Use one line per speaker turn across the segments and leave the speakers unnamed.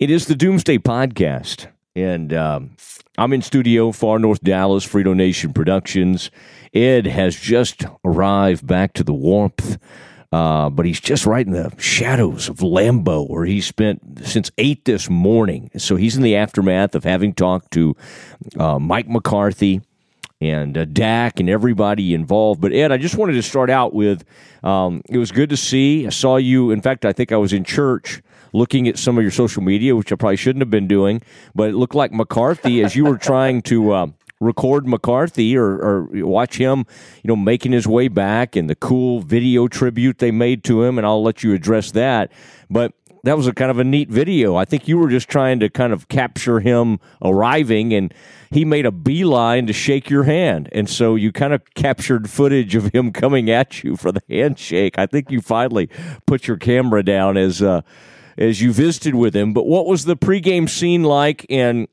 It is the Doomsday Podcast. And um, I'm in studio, far north Dallas, Frito Nation Productions. Ed has just arrived back to the warmth, uh, but he's just right in the shadows of Lambeau, where he spent since 8 this morning. So he's in the aftermath of having talked to uh, Mike McCarthy and uh, Dak and everybody involved. But Ed, I just wanted to start out with um, it was good to see. I saw you. In fact, I think I was in church looking at some of your social media, which I probably shouldn't have been doing, but it looked like McCarthy as you were trying to. Uh, record McCarthy or, or watch him, you know, making his way back and the cool video tribute they made to him, and I'll let you address that. But that was a kind of a neat video. I think you were just trying to kind of capture him arriving, and he made a beeline to shake your hand, and so you kind of captured footage of him coming at you for the handshake. I think you finally put your camera down as uh, as you visited with him. But what was the pregame scene like? And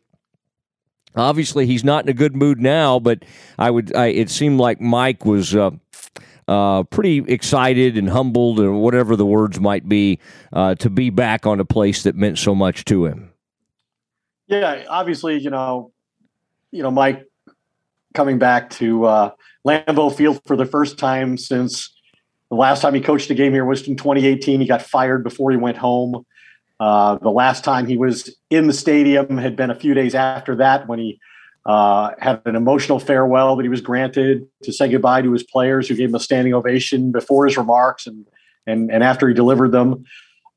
obviously, he's not in a good mood now. But I would, I, it seemed like Mike was. Uh, uh, pretty excited and humbled, or whatever the words might be, uh, to be back on a place that meant so much to him.
Yeah, obviously, you know, you know, Mike coming back to uh, Lambeau Field for the first time since the last time he coached a game here was in 2018. He got fired before he went home. Uh, the last time he was in the stadium had been a few days after that when he uh, had an emotional farewell that he was granted to say goodbye to his players who gave him a standing ovation before his remarks and and, and after he delivered them.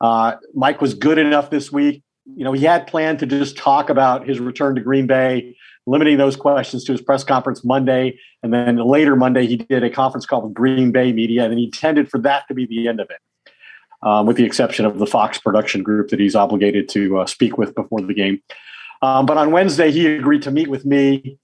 Uh, Mike was good enough this week. You know, he had planned to just talk about his return to Green Bay, limiting those questions to his press conference Monday. And then later Monday, he did a conference call with Green Bay media, and he intended for that to be the end of it um, with the exception of the Fox production group that he's obligated to uh, speak with before the game. Um, but on Wednesday, he agreed to meet with me.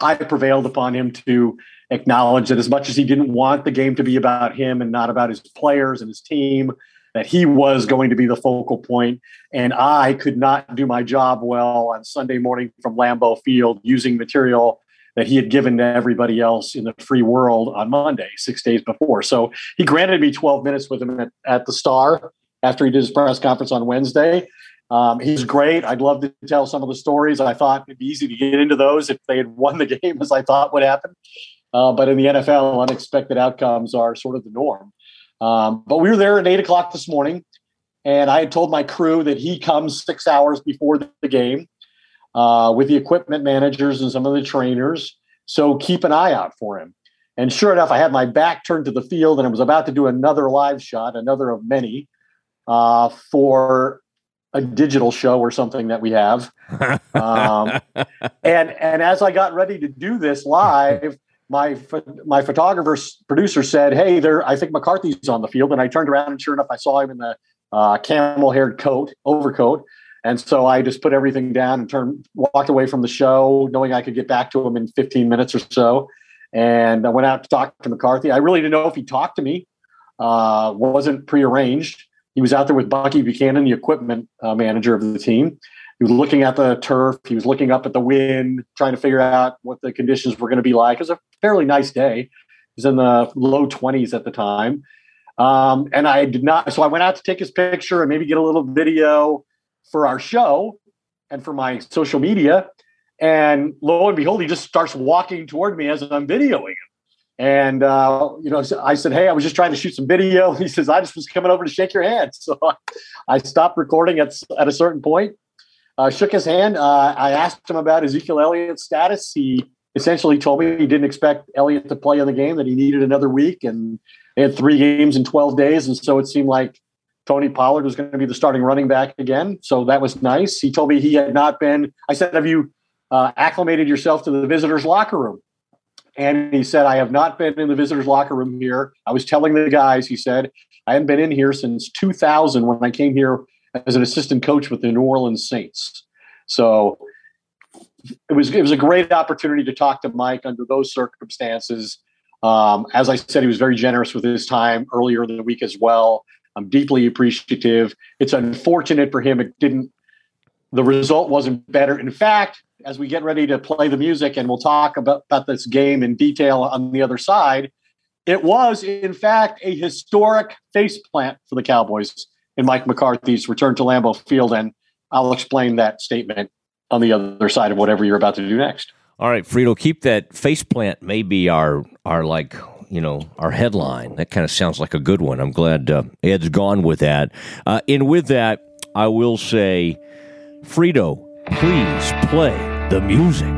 I prevailed upon him to acknowledge that as much as he didn't want the game to be about him and not about his players and his team, that he was going to be the focal point, and I could not do my job well on Sunday morning from Lambeau Field using material that he had given to everybody else in the free world on Monday, six days before. So he granted me 12 minutes with him at, at the Star after he did his press conference on Wednesday. Um, he's great. I'd love to tell some of the stories. I thought it'd be easy to get into those if they had won the game, as I thought would happen. Uh, but in the NFL, unexpected outcomes are sort of the norm. Um, but we were there at eight o'clock this morning, and I had told my crew that he comes six hours before the game uh, with the equipment managers and some of the trainers. So keep an eye out for him. And sure enough, I had my back turned to the field and I was about to do another live shot, another of many, uh, for a digital show or something that we have. Um, and and as I got ready to do this live, my my photographer producer said, "Hey, there, I think McCarthy's on the field." And I turned around and sure enough, I saw him in the uh, camel haired coat overcoat. And so I just put everything down and turned, walked away from the show, knowing I could get back to him in 15 minutes or so. And I went out to talk to McCarthy. I really didn't know if he talked to me. Uh, wasn't prearranged. He was out there with Bucky Buchanan, the equipment uh, manager of the team. He was looking at the turf. He was looking up at the wind, trying to figure out what the conditions were going to be like. It was a fairly nice day. It was in the low 20s at the time. Um, and I did not, so I went out to take his picture and maybe get a little video for our show and for my social media. And lo and behold, he just starts walking toward me as I'm videoing him. And uh, you know, I said, "Hey, I was just trying to shoot some video." He says, "I just was coming over to shake your hand." So I stopped recording at at a certain point. Uh, shook his hand. Uh, I asked him about Ezekiel Elliott's status. He essentially told me he didn't expect Elliott to play in the game; that he needed another week, and they had three games in twelve days, and so it seemed like Tony Pollard was going to be the starting running back again. So that was nice. He told me he had not been. I said, "Have you uh, acclimated yourself to the visitors' locker room?" And he said, I have not been in the visitors' locker room here. I was telling the guys, he said, I haven't been in here since 2000 when I came here as an assistant coach with the New Orleans Saints. So it was it was a great opportunity to talk to Mike under those circumstances. Um, as I said, he was very generous with his time earlier in the week as well. I'm deeply appreciative. It's unfortunate for him; it didn't. The result wasn't better. In fact, as we get ready to play the music, and we'll talk about, about this game in detail on the other side, it was, in fact, a historic faceplant for the Cowboys in Mike McCarthy's return to Lambeau Field. And I'll explain that statement on the other side of whatever you're about to do next.
All right, Frito, keep that faceplant maybe our our like you know our headline. That kind of sounds like a good one. I'm glad uh, Ed's gone with that. Uh, and with that, I will say, Frito, please play the music.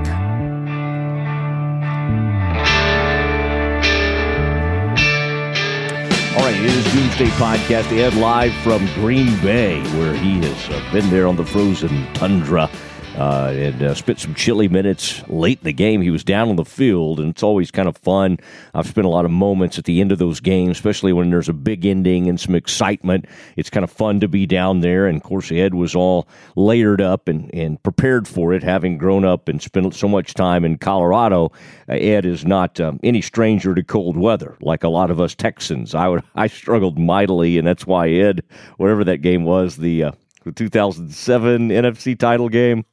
All right, it is Doomsday Podcast. Ed live from Green Bay, where he has uh, been there on the frozen tundra uh, and uh, spent some chilly minutes late in the game. He was down on the field, and it's always kind of fun. I've spent a lot of moments at the end of those games, especially when there's a big ending and some excitement. It's kind of fun to be down there. And of course, Ed was all layered up and, and prepared for it, having grown up and spent so much time in Colorado. Uh, Ed is not um, any stranger to cold weather, like a lot of us Texans. I would I struggled mightily, and that's why Ed, whatever that game was, the uh, the 2007 NFC title game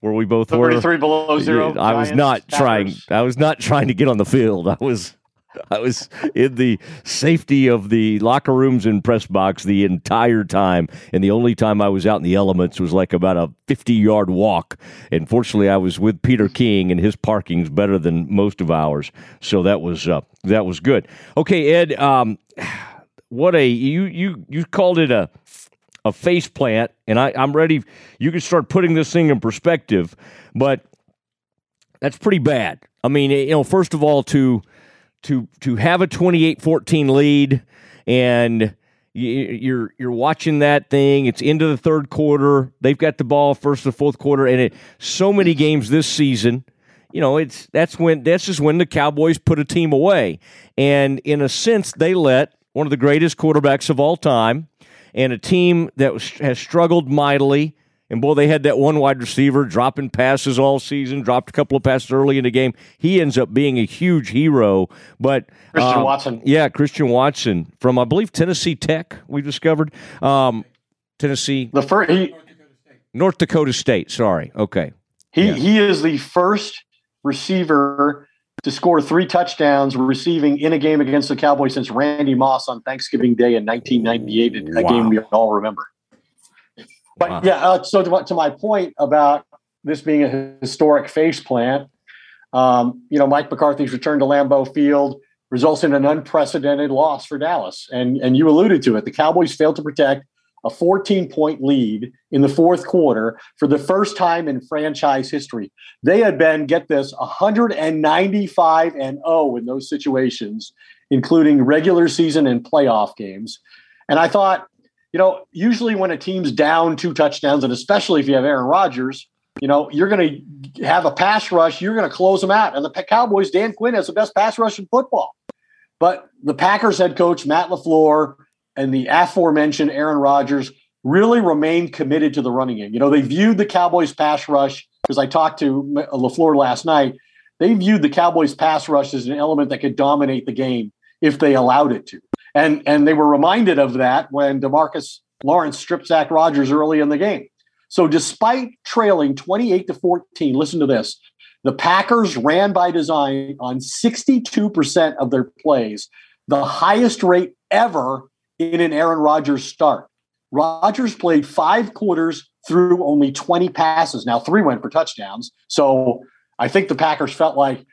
where we both 33
were. 33 below zero.
I was not trying. I was not trying to get on the field. I was. I was in the safety of the locker rooms and press box the entire time, and the only time I was out in the elements was like about a fifty-yard walk. And fortunately, I was with Peter King, and his parking's better than most of ours, so that was uh, that was good. Okay, Ed, um, what a you you you called it a a face plant, and I, I'm ready. You can start putting this thing in perspective, but that's pretty bad. I mean, you know, first of all, to to to have a 28-14 lead and you're you're watching that thing. It's into the third quarter. They've got the ball first the fourth quarter, and it so many games this season. You know, it's that's when this is when the Cowboys put a team away, and in a sense, they let one of the greatest quarterbacks of all time and a team that was, has struggled mightily. And boy, they had that one wide receiver dropping passes all season, dropped a couple of passes early in the game. He ends up being a huge hero. But
Christian um, Watson.
Yeah, Christian Watson from, I believe, Tennessee Tech, we discovered. Um, Tennessee.
The first, he,
North Dakota State, sorry. Okay.
He, yeah. he is the first receiver to score three touchdowns receiving in a game against the Cowboys since Randy Moss on Thanksgiving Day in 1998, a wow. game we all remember. But wow. yeah, uh, so to, to, my point about this being a historic face plant, um, you know, Mike McCarthy's return to Lambeau Field results in an unprecedented loss for Dallas. And, and you alluded to it. The Cowboys failed to protect a 14 point lead in the fourth quarter for the first time in franchise history. They had been, get this, 195 and 0 in those situations, including regular season and playoff games. And I thought, you know, usually when a team's down two touchdowns, and especially if you have Aaron Rodgers, you know, you're going to have a pass rush, you're going to close them out. And the Cowboys, Dan Quinn has the best pass rush in football. But the Packers head coach, Matt LaFleur, and the aforementioned Aaron Rodgers really remained committed to the running game. You know, they viewed the Cowboys pass rush because I talked to uh, LaFleur last night. They viewed the Cowboys pass rush as an element that could dominate the game if they allowed it to. And and they were reminded of that when DeMarcus Lawrence stripped Zach Rodgers early in the game. So despite trailing 28 to 14, listen to this. The Packers ran by design on 62% of their plays, the highest rate ever in an Aaron Rodgers start. Rodgers played five quarters through only 20 passes. Now, three went for touchdowns. So I think the Packers felt like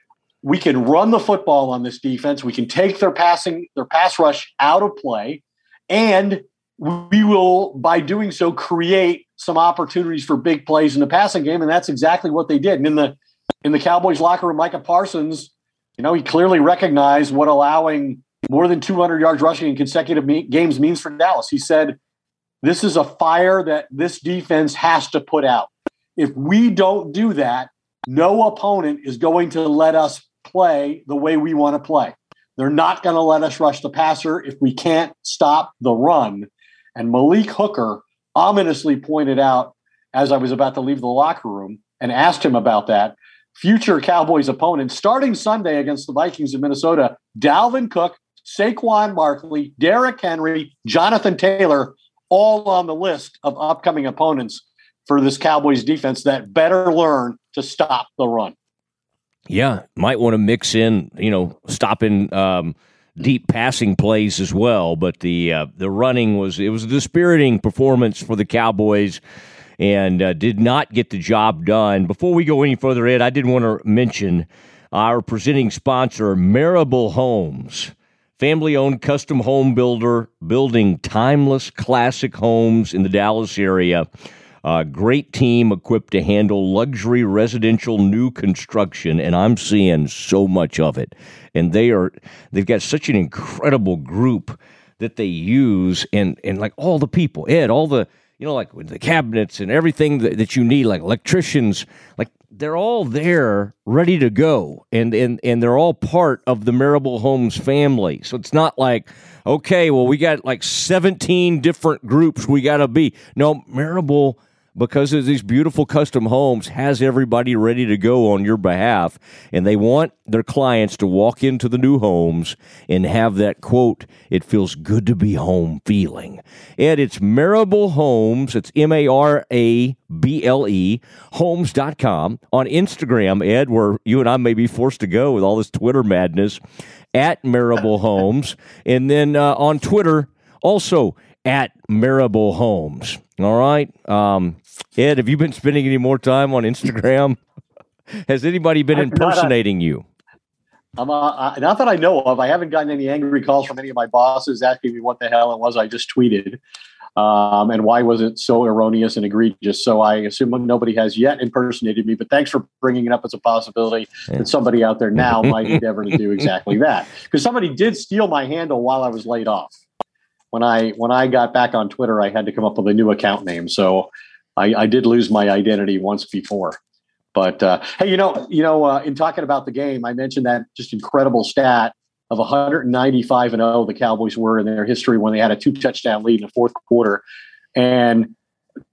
we can run the football on this defense. We can take their passing, their pass rush out of play, and we will, by doing so, create some opportunities for big plays in the passing game. And that's exactly what they did. And in the in the Cowboys locker room, Micah Parsons, you know, he clearly recognized what allowing more than 200 yards rushing in consecutive me- games means for Dallas. He said, "This is a fire that this defense has to put out. If we don't do that, no opponent is going to let us play the way we want to play. They're not going to let us rush the passer if we can't stop the run." And Malik Hooker ominously pointed out as I was about to leave the locker room and asked him about that. Future Cowboys opponent starting Sunday against the Vikings in Minnesota, Dalvin Cook, Saquon Barkley, Derrick Henry, Jonathan Taylor, all on the list of upcoming opponents for this Cowboys defense that better learn to stop the run.
Yeah, might want to mix in, you know, stopping um, deep passing plays as well. But the uh, the running was it was a dispiriting performance for the Cowboys, and uh, did not get the job done. Before we go any further, Ed, I did want to mention our presenting sponsor, Marable Homes. Family owned custom home builder building timeless classic homes in the Dallas area. Uh, great team equipped to handle luxury residential new construction, and I'm seeing so much of it. And they are they've got such an incredible group that they use, and and like all the people, Ed, all the you know like the cabinets and everything that, that you need, like electricians, like they're all there ready to go and and and they're all part of the Marable Homes family. So it's not like okay, well we got like 17 different groups we got to be. No, Marable because of these beautiful custom homes has everybody ready to go on your behalf. And they want their clients to walk into the new homes and have that quote it feels good to be home feeling. And it's marable homes. It's m-a-r-a-b-l-e homes.com on instagram ed where you and i may be forced to go with all this twitter madness at marable homes. And then uh, on twitter also at marable homes. All right? Um, Ed, have you been spending any more time on Instagram? Has anybody been impersonating you?
I'm, uh, not that I know of. I haven't gotten any angry calls from any of my bosses asking me what the hell it was I just tweeted. Um, and why was it so erroneous and egregious? So I assume nobody has yet impersonated me, but thanks for bringing it up as a possibility yeah. that somebody out there now might endeavor to do exactly that. Because somebody did steal my handle while I was laid off. When I when I got back on Twitter, I had to come up with a new account name. So I, I did lose my identity once before. But uh, hey, you know, you know, uh, in talking about the game, I mentioned that just incredible stat of 195 and 0 the Cowboys were in their history when they had a two touchdown lead in the fourth quarter, and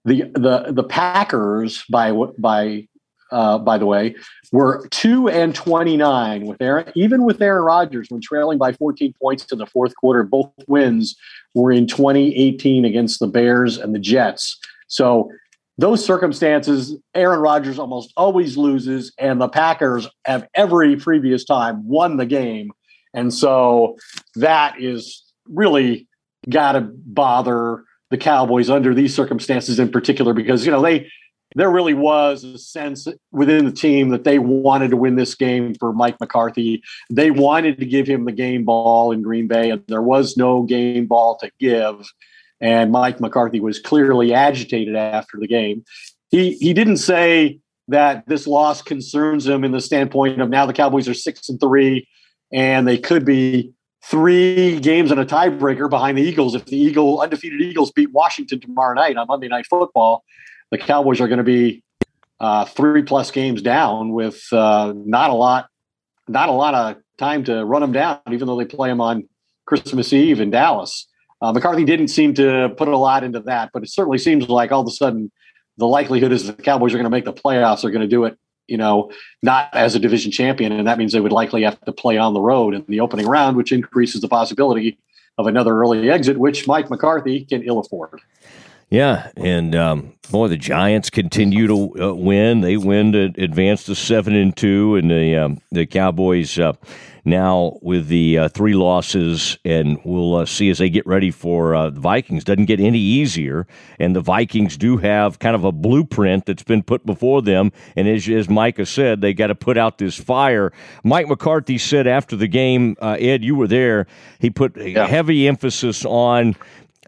the the the Packers by by uh, by the way were two and 29 with Aaron even with Aaron Rodgers when trailing by 14 points in the fourth quarter. Both wins were in 2018 against the Bears and the Jets. So those circumstances, Aaron Rodgers almost always loses, and the Packers have every previous time won the game. And so that is really got to bother the Cowboys under these circumstances in particular because, you know, they, there really was a sense within the team that they wanted to win this game for Mike McCarthy. They wanted to give him the game ball in Green Bay, and there was no game ball to give and Mike McCarthy was clearly agitated after the game. He he didn't say that this loss concerns him in the standpoint of now the Cowboys are six and three, and they could be three games and a tiebreaker behind the Eagles. If the Eagle undefeated Eagles beat Washington tomorrow night on Monday Night Football, the Cowboys are going to be uh, three plus games down with uh, not a lot, not a lot of time to run them down, even though they play them on Christmas Eve in Dallas. Uh, McCarthy didn't seem to put a lot into that, but it certainly seems like all of a sudden the likelihood is the Cowboys are going to make the playoffs. They're going to do it, you know, not as a division champion, and that means they would likely have to play on the road in the opening round, which increases the possibility of another early exit, which Mike McCarthy can ill afford.
Yeah, and um, boy, the Giants continue to uh, win. They win to advance to seven and two, and the um, the Cowboys uh, now with the uh, three losses, and we'll uh, see as they get ready for uh, the Vikings. Doesn't get any easier, and the Vikings do have kind of a blueprint that's been put before them. And as, as Micah said, they got to put out this fire. Mike McCarthy said after the game, uh, Ed, you were there. He put yeah. heavy emphasis on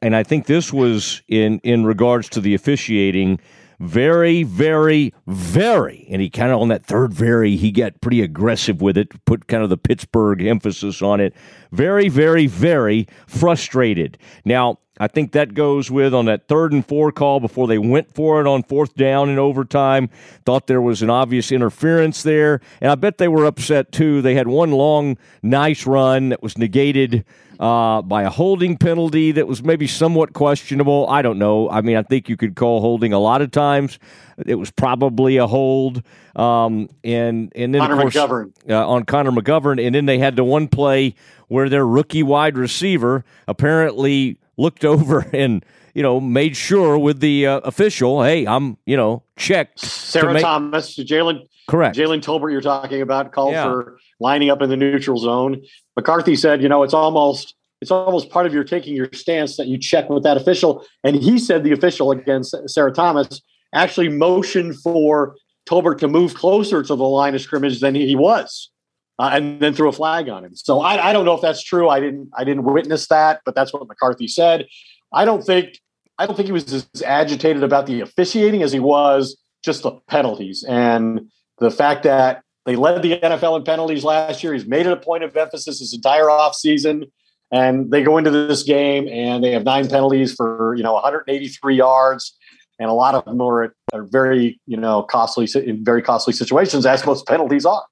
and I think this was in in regards to the officiating. Very, very, very, and he kind of on that third very, he got pretty aggressive with it, put kind of the Pittsburgh emphasis on it. Very, very, very frustrated. Now, I think that goes with on that third and four call before they went for it on fourth down in overtime. Thought there was an obvious interference there. And I bet they were upset too. They had one long, nice run that was negated uh, by a holding penalty that was maybe somewhat questionable. I don't know. I mean, I think you could call holding a lot of times. It was probably a hold. Um, and and then
Connor
of course,
McGovern.
Uh, on Connor McGovern, and then they had the one play where their rookie wide receiver apparently looked over and you know made sure with the uh, official, hey, I'm you know checked.
Sarah make- Thomas, Jalen,
correct.
Jalen Tolbert, you're talking about called yeah. for lining up in the neutral zone. McCarthy said, you know, it's almost it's almost part of your taking your stance that you check with that official. And he said the official against Sarah Thomas actually motioned for Tolbert to move closer to the line of scrimmage than he was. Uh, and then threw a flag on him. So I, I don't know if that's true. I didn't I didn't witness that, but that's what McCarthy said. I don't think I don't think he was as agitated about the officiating as he was just the penalties and the fact that they led the NFL in penalties last year. He's made it a point of emphasis his entire offseason. And they go into this game and they have nine penalties for, you know, 183 yards. And a lot of them are, are very, you know, costly in very costly situations, as most penalties are.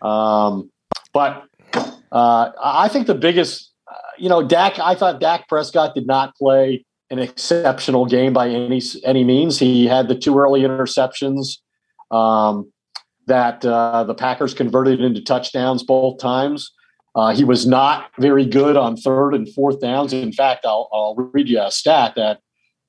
Um, but uh, I think the biggest, uh, you know, Dak, I thought Dak Prescott did not play an exceptional game by any any means. He had the two early interceptions. Um, that uh, the Packers converted into touchdowns both times. Uh, he was not very good on third and fourth downs. In fact, I'll, I'll read you a stat that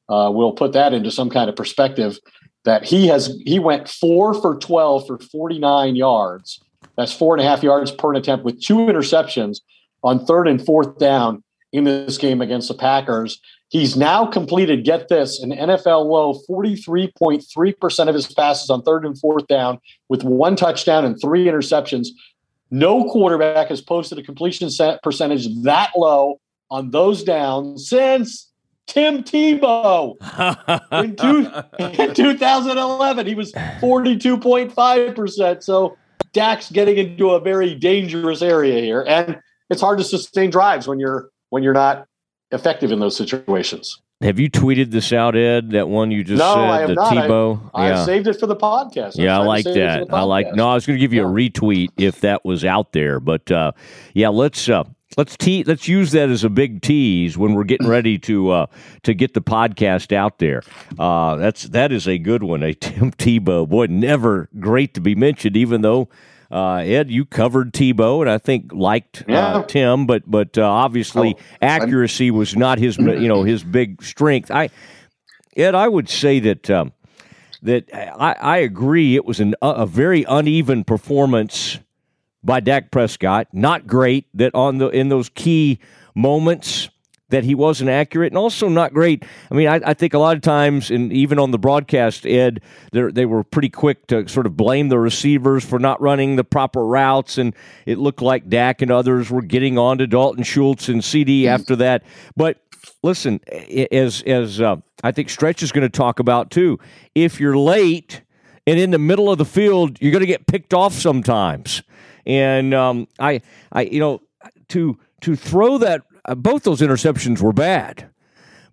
uh, will put that into some kind of perspective. That he has he went four for twelve for forty nine yards. That's four and a half yards per attempt with two interceptions on third and fourth down in this game against the Packers. He's now completed, get this, an NFL low 43.3% of his passes on third and fourth down with one touchdown and three interceptions. No quarterback has posted a completion percentage that low on those downs since Tim Tebow in, two, in 2011. He was 42.5%. So Dak's getting into a very dangerous area here. And it's hard to sustain drives when you're when you're not effective in those situations.
Have you tweeted this out, Ed? That one you just
no,
said,
I have
the
not.
Tebow.
I, yeah. I saved it for the podcast.
I yeah, I like that. I like. No, I was going to give you yeah. a retweet if that was out there, but uh, yeah, let's uh, let's te- let's use that as a big tease when we're getting ready to uh, to get the podcast out there. Uh, that's that is a good one. A Tim Tebow, boy, never great to be mentioned, even though uh, Ed, you covered Tebow, and I think liked uh, yeah. Tim, but but uh, obviously oh, accuracy I'm... was not his you know his big strength. I Ed, I would say that um, that I, I, agree. It was an, a very uneven performance by Dak Prescott. Not great that on the in those key moments that he wasn't accurate and also not great. I mean, I, I, think a lot of times, and even on the broadcast, Ed, they were pretty quick to sort of blame the receivers for not running the proper routes, and it looked like Dak and others were getting on to Dalton Schultz and CeeDee mm. after that. But listen, as as uh, I think Stretch is going to talk about too, if you're late and in the middle of the field, you're going to get picked off sometimes. And um, I, I, you know, to to throw that both those interceptions were bad.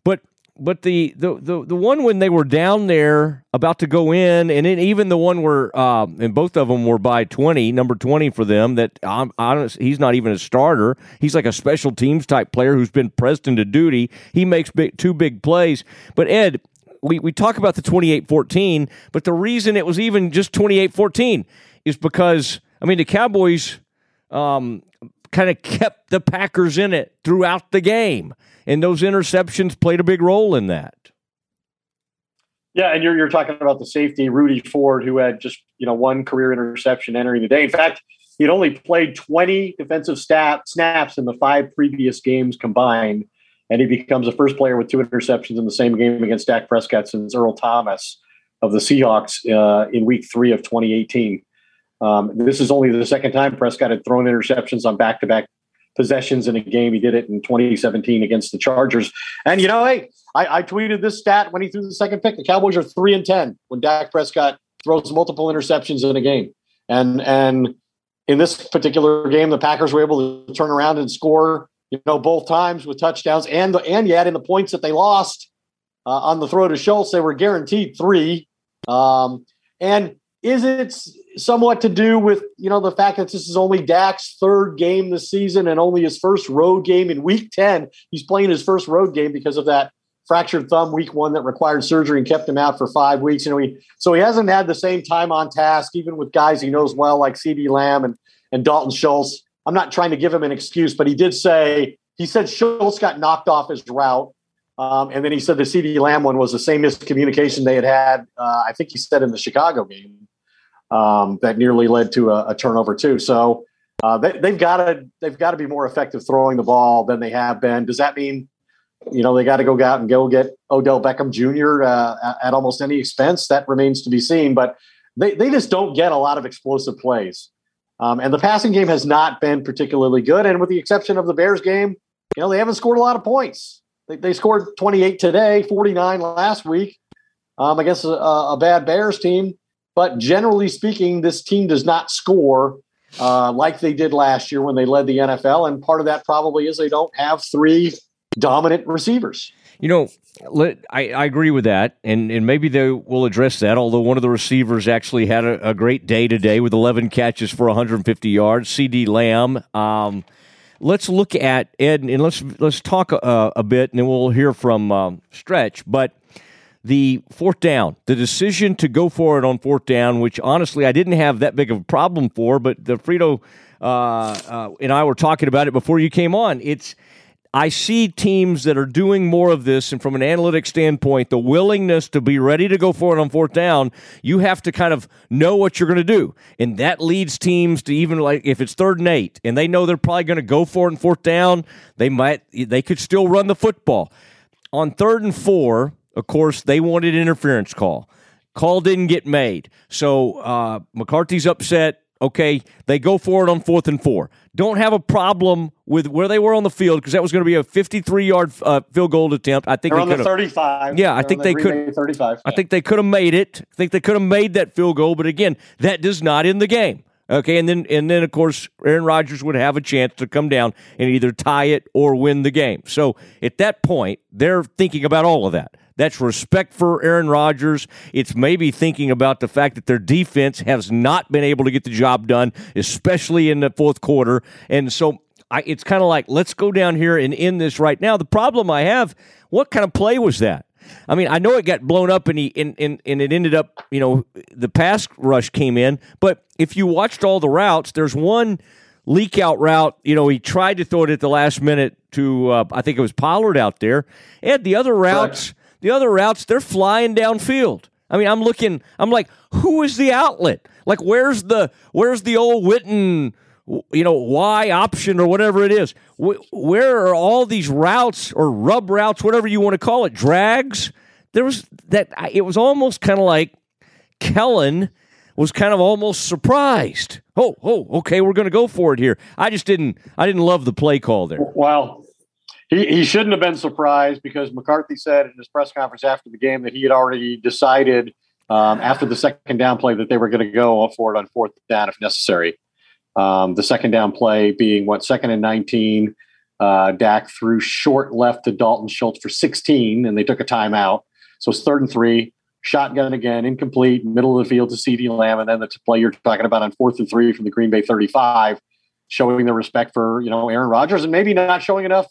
But but the, the, the, the one when they were down there about to go in, and then even the one where, uh, and both of them were by 20, number 20 for them, that I'm he's not even a starter. He's like a special teams type player who's been pressed into duty. He makes big, two big plays. But Ed, we, we talk about the 28 14, but the reason it was even just 28 14 is because, I mean, the Cowboys um, kind of kept the Packers in it throughout the game. And those interceptions played a big role in that.
Yeah, and you're you're talking about the safety Rudy Ford, who had just you know one career interception entering the day. In fact, he'd only played 20 defensive stat snaps in the five previous games combined, and he becomes the first player with two interceptions in the same game against Dak Prescott since Earl Thomas of the Seahawks uh, in Week Three of 2018. Um, this is only the second time Prescott had thrown interceptions on back-to-back possessions in a game. He did it in 2017 against the Chargers. And you know, hey, I, I, tweeted this stat when he threw the second pick. The Cowboys are three and ten when Dak Prescott throws multiple interceptions in a game. And and in this particular game, the Packers were able to turn around and score, you know, both times with touchdowns. And the, and yet in the points that they lost uh, on the throw to Schultz, they were guaranteed three. Um, and is it somewhat to do with you know the fact that this is only Dak's third game this season and only his first road game in Week Ten? He's playing his first road game because of that fractured thumb Week One that required surgery and kept him out for five weeks. You know, he so he hasn't had the same time on task, even with guys he knows well like CeeDee Lamb and and Dalton Schultz. I'm not trying to give him an excuse, but he did say he said Schultz got knocked off his route. Um, and then he said the CeeDee Lamb one was the same miscommunication they had had. Uh, I think he said in the Chicago game um, that nearly led to a, a turnover too. So uh, they, have got to they've got to be more effective throwing the ball than they have been. Does that mean you know they got to go out and go get Odell Beckham Jr. Uh, at almost any expense? That remains to be seen. But they they just don't get a lot of explosive plays, um, and the passing game has not been particularly good. And with the exception of the Bears game, you know they haven't scored a lot of points. They, they scored 28 today, 49 last week um, against a, a bad Bears team. But generally speaking, this team does not score uh, like they did last year when they led the NFL. And part of that probably is they don't have three dominant receivers.
You know, let, I, I, agree with that, and, and maybe they will address that. Although one of the receivers actually had a, a great day today with 11 catches for 150 yards. CeeDee Lamb. Um, let's look at Ed, and let's let's talk uh, a bit, and then we'll hear from um, Stretch. But the fourth down, the decision to go for it on fourth down, which honestly I didn't have that big of a problem for, but the Frito uh, uh, and I were talking about it before you came on. It's I see teams that are doing more of this, and from an analytic standpoint, the willingness to be ready to go for it on fourth down, you have to kind of know what you're going to do, and that leads teams to even like if it's third and eight, and they know they're probably going to go for it on fourth down, they might they could still run the football on third and four of course, they wanted interference call. Call didn't get made. So uh, McCarthy's upset. Okay, they go for it on fourth and four. Don't have a problem with where they were on the field because that was going to be a 53 yard uh, field goal attempt. I think
They're they on the 35.
Yeah, I think they could.
35.
I think they could have made it. I think they could have made that field goal, but again, that does not end the game. Okay, and then and then of course Aaron Rodgers would have a chance to come down and either tie it or win the game. So at that point, they're thinking about all of that. That's respect for Aaron Rodgers. It's maybe thinking about the fact that their defense has not been able to get the job done, especially in the fourth quarter. And so I, it's kind of like, let's go down here and end this right now. The problem I have, what kind of play was that? I mean, I know it got blown up and he and, and, and it ended up, you know, the pass rush came in, but if you watched all the routes, there's one leak out route. You know, he tried to throw it at the last minute to uh, I think it was Pollard out there. And the other routes, the other routes, they're flying downfield. I mean, I'm looking. I'm like, who is the outlet? Like, where's the where's the old Witten, you know, Y option or whatever it is? Where are all these routes or rub routes, whatever you want to call it, drags? There was that. It was almost kind of like Kellen was kind of almost surprised. Oh, oh, okay, we're going to go for it here. I just didn't. I didn't love the play call there.
Well, he, he shouldn't have been surprised because McCarthy said in his press conference after the game that he had already decided um, after the second down play that they were going to go for it on fourth down if necessary. Um, the second down play being what second and 19. Uh, Dak threw short left to Dalton Schultz for 16, and they took a timeout. So it's third and three, shotgun again, incomplete, middle of the field to CeeDee Lamb, and then the play you're talking about on fourth and three from the Green Bay 35, showing the respect for you know Aaron Rodgers, and maybe not showing enough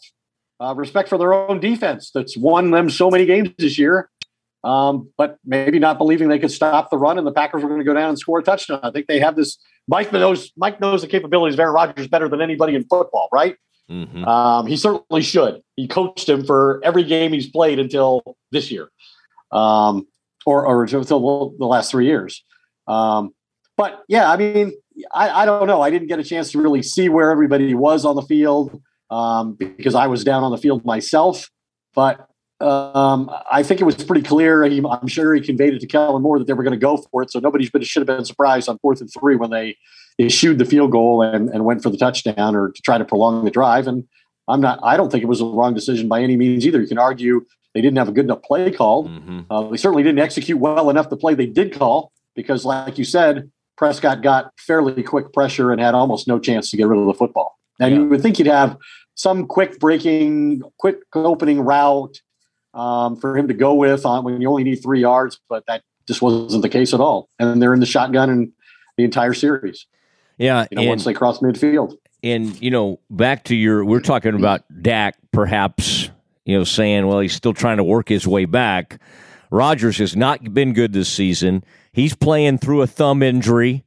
uh, respect for their own defense that's won them so many games this year. Um, but maybe not believing they could stop the run and the Packers were going to go down and score a touchdown. I think they have this. Mike knows Mike knows the capabilities of Aaron Rodgers better than anybody in football, right? Mm-hmm. Um, he certainly should. He coached him for every game he's played until this year. Um, or or until the last three years. Um, but yeah, I mean, I, I, don't know. I didn't get a chance to really see where everybody was on the field um, because I was down on the field myself. But um, I think it was pretty clear. He, I'm sure he conveyed it to Kellen Moore that they were going to go for it. So nobody should have been surprised on fourth and three when they issued the field goal and, and went for the touchdown or to try to prolong the drive. And I'm not. I don't think it was a wrong decision by any means either. You can argue they didn't have a good enough play call. Mm-hmm. Uh, they certainly didn't execute well enough the play they did call because, like you said, Prescott got fairly quick pressure and had almost no chance to get rid of the football. And yeah. you would think you'd have some quick breaking, quick opening route um, for him to go with on when you only need three yards, but that just wasn't the case at all. And they're in the shotgun in the entire series.
Yeah,
you know, and, once they cross midfield.
And you know, back to your, we're talking about Dak, perhaps you know, saying, well, he's still trying to work his way back. Rodgers has not been good this season. He's playing through a thumb injury.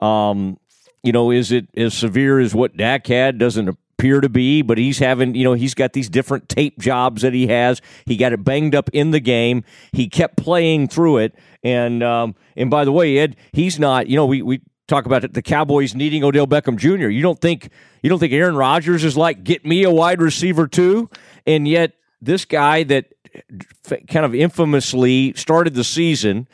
Um, you know, is it as severe as what Dak had? Doesn't appear to be, but he's having, you know, he's got these different tape jobs that he has. He got it banged up in the game. He kept playing through it. And um, and by the way, Ed, he's not, you know, we, we talk about it, the Cowboys needing Odell Beckham Jr. You don't think you don't think Aaron Rodgers is like, get me a wide receiver too? And yet this guy that kind of infamously started the season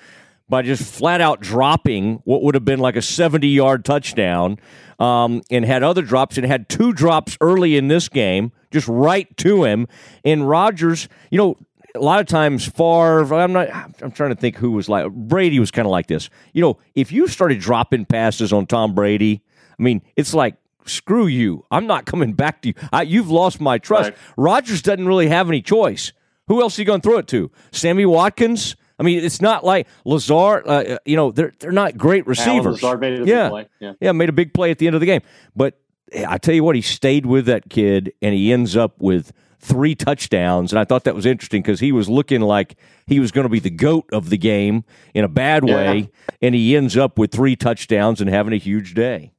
by just flat out dropping what would have been like a 70 yard touchdown um, and had other drops and had two drops early in this game, just right to him. And Rodgers, you know, a lot of times Favre, I'm not, I'm trying to think who was like, Brady was kind of like this. You know, if you started dropping passes on Tom Brady, I mean, it's like, screw you. I'm not coming back to you. I, you've lost my trust. Right. Rodgers doesn't really have any choice. Who else are you going to throw it to? Sammy Watkins? I mean, it's not like Lazard. Uh, you know, they're they're not great receivers.
Lazard made a yeah. play. Yeah,
yeah, made a big play at the end of the game. But I tell you what, he stayed with that kid, and he ends up with three touchdowns. And I thought that was interesting because he was looking like he was going to be the goat of the game in a bad way, yeah. and he ends up with three touchdowns and having a huge day.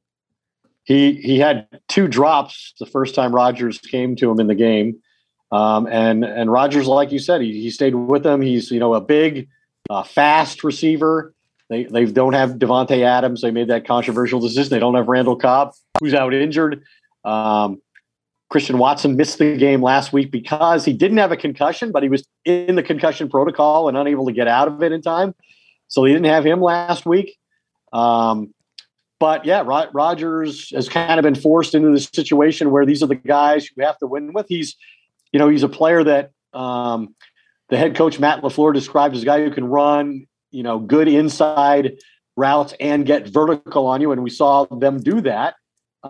He he had two drops the first time Rodgers came to him in the game. Um, and and Rodgers, like you said, he, he stayed with them. He's you know a big, uh, fast receiver. They they don't have Davante Adams. They made that controversial decision. They don't have Randall Cobb, who's out injured. Um, Christian Watson missed the game last week because he didn't have a concussion, but he was in the concussion protocol and unable to get out of it in time. So they didn't have him last week. Um, but yeah, Rodgers has kind of been forced into this situation where these are the guys who have to win with. He's you know, he's a player that um, the head coach Matt LaFleur described as a guy who can run, you know, good inside routes and get vertical on you. And we saw them do that.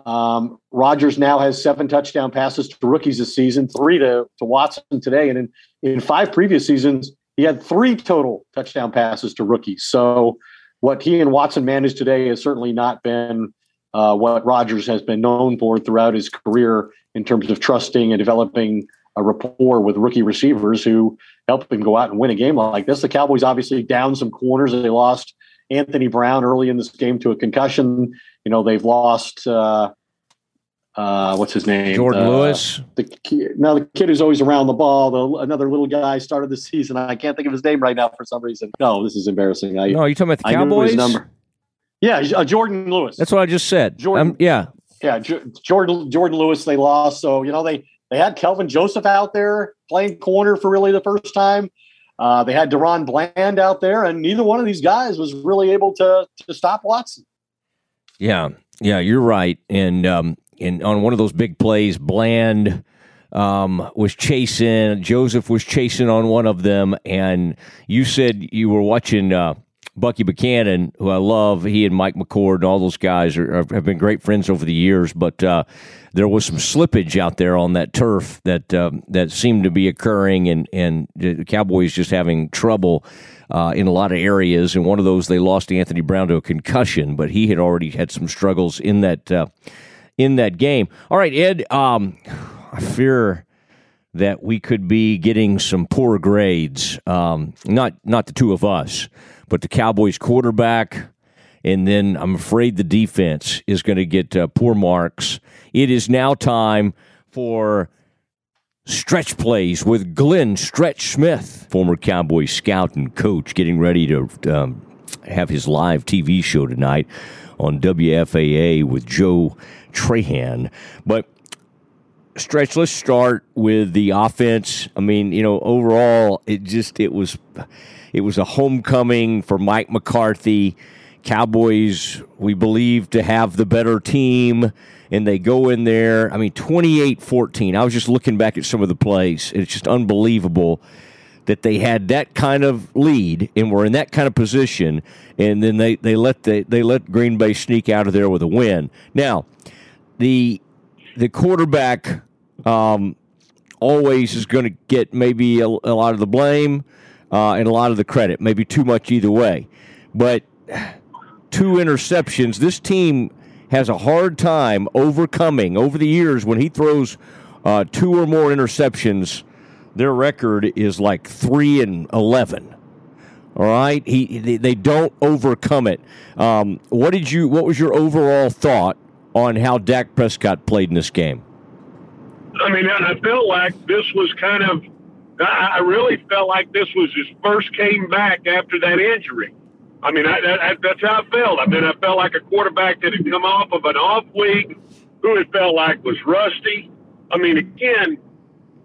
Um, Rodgers now has seven touchdown passes to rookies this season, three to, to Watson today. And in, in five previous seasons, he had three total touchdown passes to rookies. So what he and Watson managed today has certainly not been uh, what Rodgers has been known for throughout his career in terms of trusting and developing a rapport with rookie receivers who help him go out and win a game like this. The Cowboys obviously down some corners. They lost Anthony Brown early in this game to a concussion. You know, they've lost uh, uh, what's his name?
Jourdan
uh,
Lewis.
The now the kid who's always around the ball. The, another little guy started the season. I can't think of his name right now for some reason. No, this is embarrassing. I,
no, are you talking about the Cowboys? number.
Yeah, uh, Jourdan Lewis.
That's what I just said. Jourdan, um, yeah,
yeah. J- Jourdan Jourdan Lewis. They lost, so you know they they had Kelvin Joseph out there playing corner for really the first time. Uh, they had DaRon Bland out there, and neither one of these guys was really able to to stop Watson.
Yeah, yeah, you're right. And um, and on one of those big plays, Bland um, was chasing. Joseph was chasing on one of them, and you said you were watching. Uh, Bucky Buchanan, who I love, he and Mike McCord and all those guys are, are, have been great friends over the years. But uh, there was some slippage out there on that turf that um, that seemed to be occurring, and and the Cowboys just having trouble. Uh, in a lot of areas, and one of those they lost Anthony Brown to a concussion, but he had already had some struggles in that uh, in that game. All right, Ed, um, I fear that we could be getting some poor grades. Um, not not the two of us, but the Cowboys quarterback, and then I'm afraid the defense is going to get uh, poor marks. It is now time for Stretch plays with Glenn Stretch Smith, former Cowboy scout and coach, getting ready to um, have his live TV show tonight on WFAA with Joe Trahan. But Stretch, let's start with the offense. I mean, you know, overall, it just it was it was a homecoming for Mike McCarthy. Cowboys, we believe, to have the better team, and they go in there. I mean, 28 14. I was just looking back at some of the plays. It's just unbelievable that they had that kind of lead and were in that kind of position, and then they, they let the, they let Green Bay sneak out of there with a win. Now, the the quarterback um, always is going to get maybe a, a, lot of the blame uh, and a lot of the credit, maybe too much either way. But two interceptions, this team has a hard time overcoming over the years when he throws uh, two or more interceptions. Their record is like three and eleven. All right, he they don't overcome it. Um, what did you? What was your overall thought on how Dak Prescott played in this game?
I mean, I felt like this was kind of, I really felt like this was his first came back after that injury. I mean, I, I, that's how I felt. I mean, I felt like a quarterback that had come off of an off week, who it felt like was rusty. I mean, again,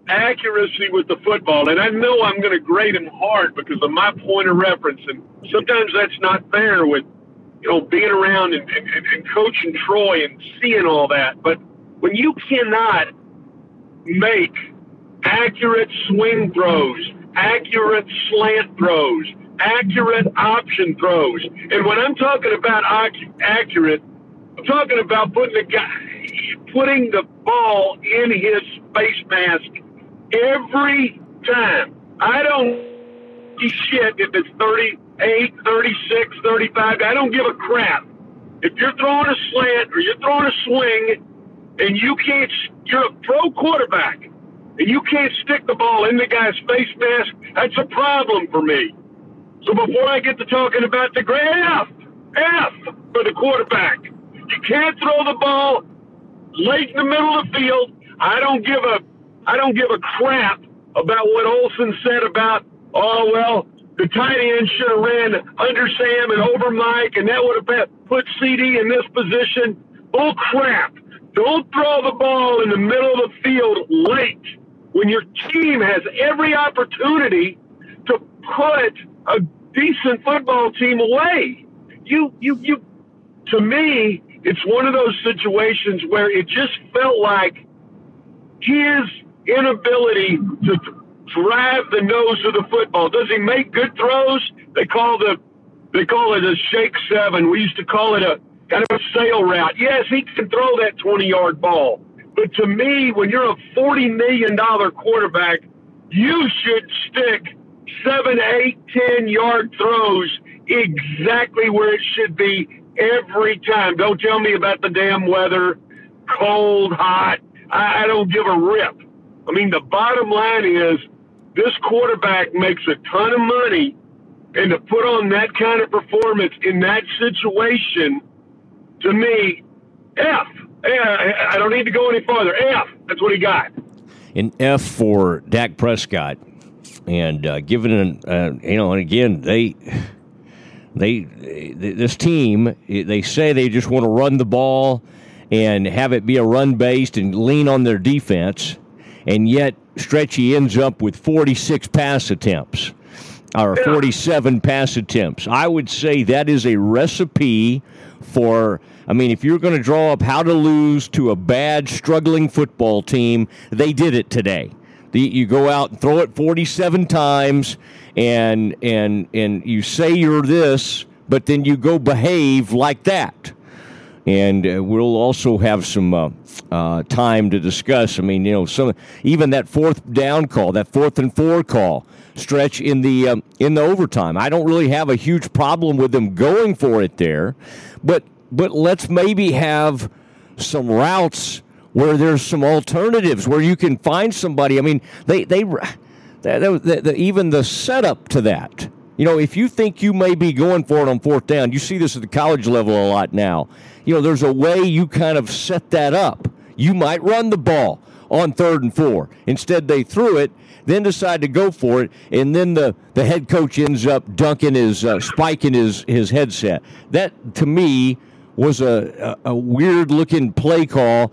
accuracy with the football, and I know I'm going to grade him hard because of my point of reference, and sometimes that's not fair with you know being around and, and, and coaching Troy and seeing all that. But when you cannot make accurate swing throws, accurate slant throws, accurate option throws. And when I'm talking about accurate, I'm talking about putting the guy, putting the ball in his face mask every time. I don't give shit if it's 38, 36, 35. I don't give a crap. If you're throwing a slant or you're throwing a swing and you can't, you're a pro quarterback, and you can't stick the ball in the guy's face mask, that's a problem for me. So before I get to talking about the great F, F for the quarterback, you can't throw the ball late in the middle of the field. I don't give a, I don't give a crap about what Olsen said about, oh well, the tight end should have ran under Sam and over Mike, and that would have put CeeDee in this position. Bull crap. Don't throw the ball in the middle of the field late when your team has every opportunity to put a decent football team away. You, you, you, to me, it's one of those situations where it just felt like his inability to drive the nose of the football. Does he make good throws? They call the, they call it a shake seven. We used to call it a kind of a sail route. Yes, he can throw that 20 yard ball. But to me, when you're a $40 million quarterback, you should stick seven, eight, 10 yard throws exactly where it should be every time. Don't tell me about the damn weather, cold, hot. I, I don't give a rip. I mean, the bottom line is this quarterback makes a ton of money, and to put on that kind of performance in that situation – to me, F. I don't need to go any farther. F. That's what he got.
An F for Dak Prescott, and uh, given an uh, you know, and again they they this team they say they just want to run the ball and have it be a run based and lean on their defense, and yet Stretchy ends up with 46 pass attempts or 47 pass attempts. I would say that is a recipe for I mean, if you're going to draw up how to lose to a bad, struggling football team, they did it today. The, you go out and throw it 47 times, and and and you say you're this, but then you go behave like that. And uh, we'll also have some uh, uh, time to discuss. I mean, you know, some even that fourth down call, that fourth and four call stretch in the um, in the overtime. I don't really have a huge problem with them going for it there, but but let's maybe have some routes where there's some alternatives where you can find somebody. I mean, they they, they, they, they even the setup to that. You know, if you think you may be going for it on fourth down, you see this at the college level a lot now. You know, there's a way you kind of set that up. You might run the ball. On third and four. Instead, they threw it, then decide to go for it, and then the, the head coach ends up dunking his, uh, spiking his, his headset. That, to me, was a, a, a weird looking play call.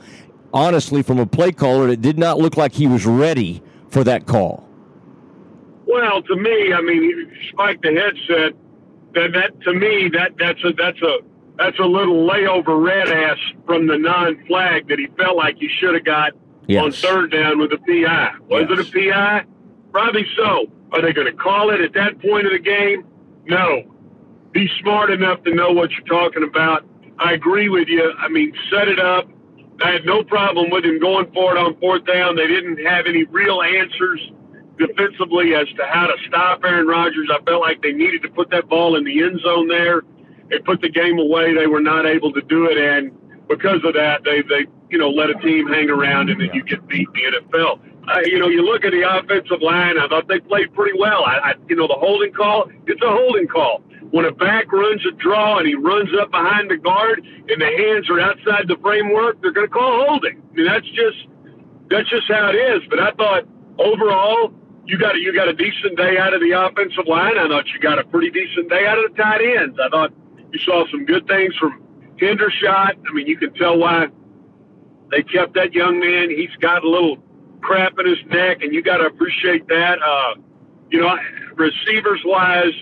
Honestly, from a play caller, it did not look like he was ready for that call.
Well, to me, I mean, he spiked the headset. That, that to me, that that's a that's a that's a little layover red ass from the non-flag that he felt like he should have got yes. on third down with a PI. Was yes. it a PI? Probably so. Are they going to call it at that point of the game? No. Be smart enough to know what you're talking about. I agree with you. I mean, set it up. I had no problem with him going for it on fourth down. They didn't have any real answers defensively as to how to stop Aaron Rodgers. I felt like they needed to put that ball in the end zone there. They put the game away. They were not able to do it, and because of that, they they you know let a team hang around, and then you get beat in the NFL. Uh, you know, you look at the offensive line. I thought they played pretty well. I, I you know the holding call. It's a holding call. When a back runs a draw and he runs up behind the guard and the hands are outside the framework, they're going to call holding. I mean, that's just that's just how it is. But I thought overall, you got a, you got a decent day out of the offensive line. I thought you got a pretty decent day out of the tight ends. I thought you saw some good things from Hendershot. I mean, you can tell why they kept that young man. He's got a little crap in his neck, and you got to appreciate that. Uh, you know, receivers wise,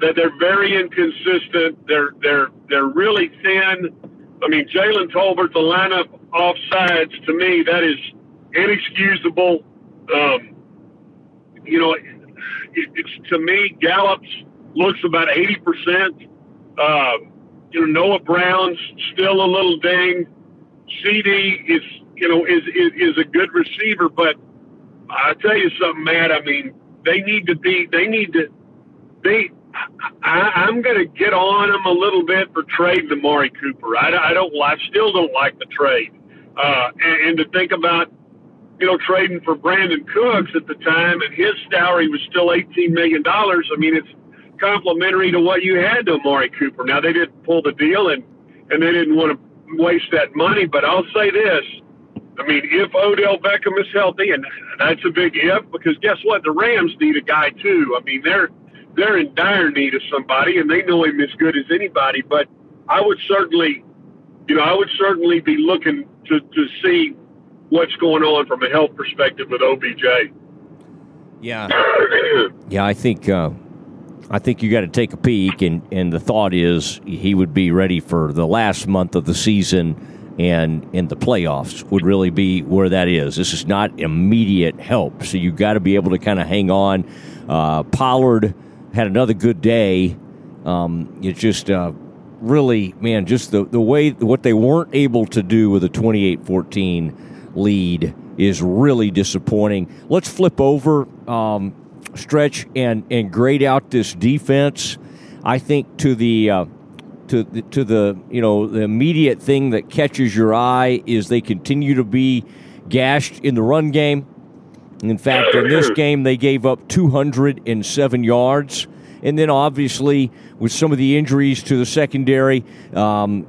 that they're very inconsistent. They're they're they're really thin. I mean, Jalen Tolbert, the lineup offsides to me that is inexcusable. Um, you know, it, it's to me, Gallup's looks about 80%. Uh, you know, Noah Brown's still a little ding. CeeDee is, you know, is, is, is a good receiver, but I tell you something, Matt. I mean, they need to be, they need to, they, I, I'm going to get on them a little bit for trading Amari Cooper. I, I don't, I still don't like the trade. Uh, and, and to think about you know, trading for Brandin Cooks at the time, and his salary was still $18 million. I mean, it's complimentary to what you had to Amari Cooper. Now, they didn't pull the deal, and, and they didn't want to waste that money, but I'll say this. I mean, if Odell Beckham is healthy, and that's a big if, because guess what? The Rams need a guy too. I mean, they're they're in dire need of somebody, and they know him as good as anybody. But I would certainly, you know, I would certainly be looking to to see what's going on from a health perspective with OBJ.
Yeah, yeah, I think uh, I think you got to take a peek, and and the thought is he would be ready for the last month of the season. And in the playoffs would really be where that is. This is not immediate help, so you got to be able to kind of hang on. Uh, Pollard had another good day. Um, it's just uh, really, man, just the, the way what they weren't able to do with a 28 14 lead is really disappointing. Let's flip over, um, stretch, and, and grade out this defense. I think to the uh, to the, to the you know the immediate thing that catches your eye is they continue to be gashed in the run game. In fact, in this game, they gave up 207 yards. And then, obviously, with some of the injuries to the secondary, um,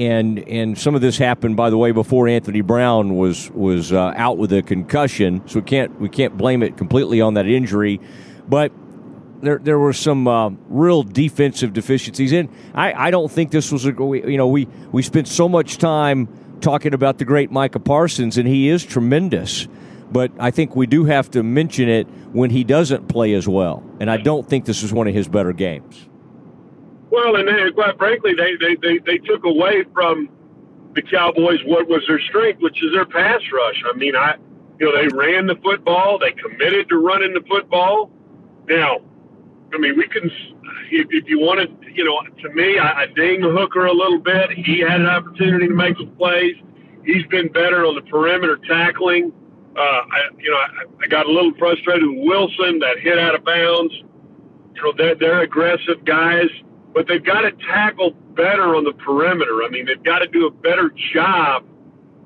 and and some of this happened, by the way, before Anthony Brown was was uh, out with a concussion, so we can't we can't blame it completely on that injury, but. There, there were some uh, real defensive deficiencies, and I, I don't think this was a you know we we spent so much time talking about the great Micah Parsons, and he is tremendous, but I think we do have to mention it when he doesn't play as well, and I don't think this is one of his better games.
Well, and then, quite frankly, they, they, they, they took away from the Cowboys what was their strength, which is their pass rush. I mean, I, you know, they ran the football. They committed to running the football. Now, I mean, we can, if, if you wanted, you know, to me, I, I ding Hooker a little bit. He had an opportunity to make some plays. He's been better on the perimeter tackling. Uh, I, you know, I, I got a little frustrated with Wilson that hit out of bounds. You know, they're, they're aggressive guys but they've got to tackle better on the perimeter. I mean, they've got to do a better job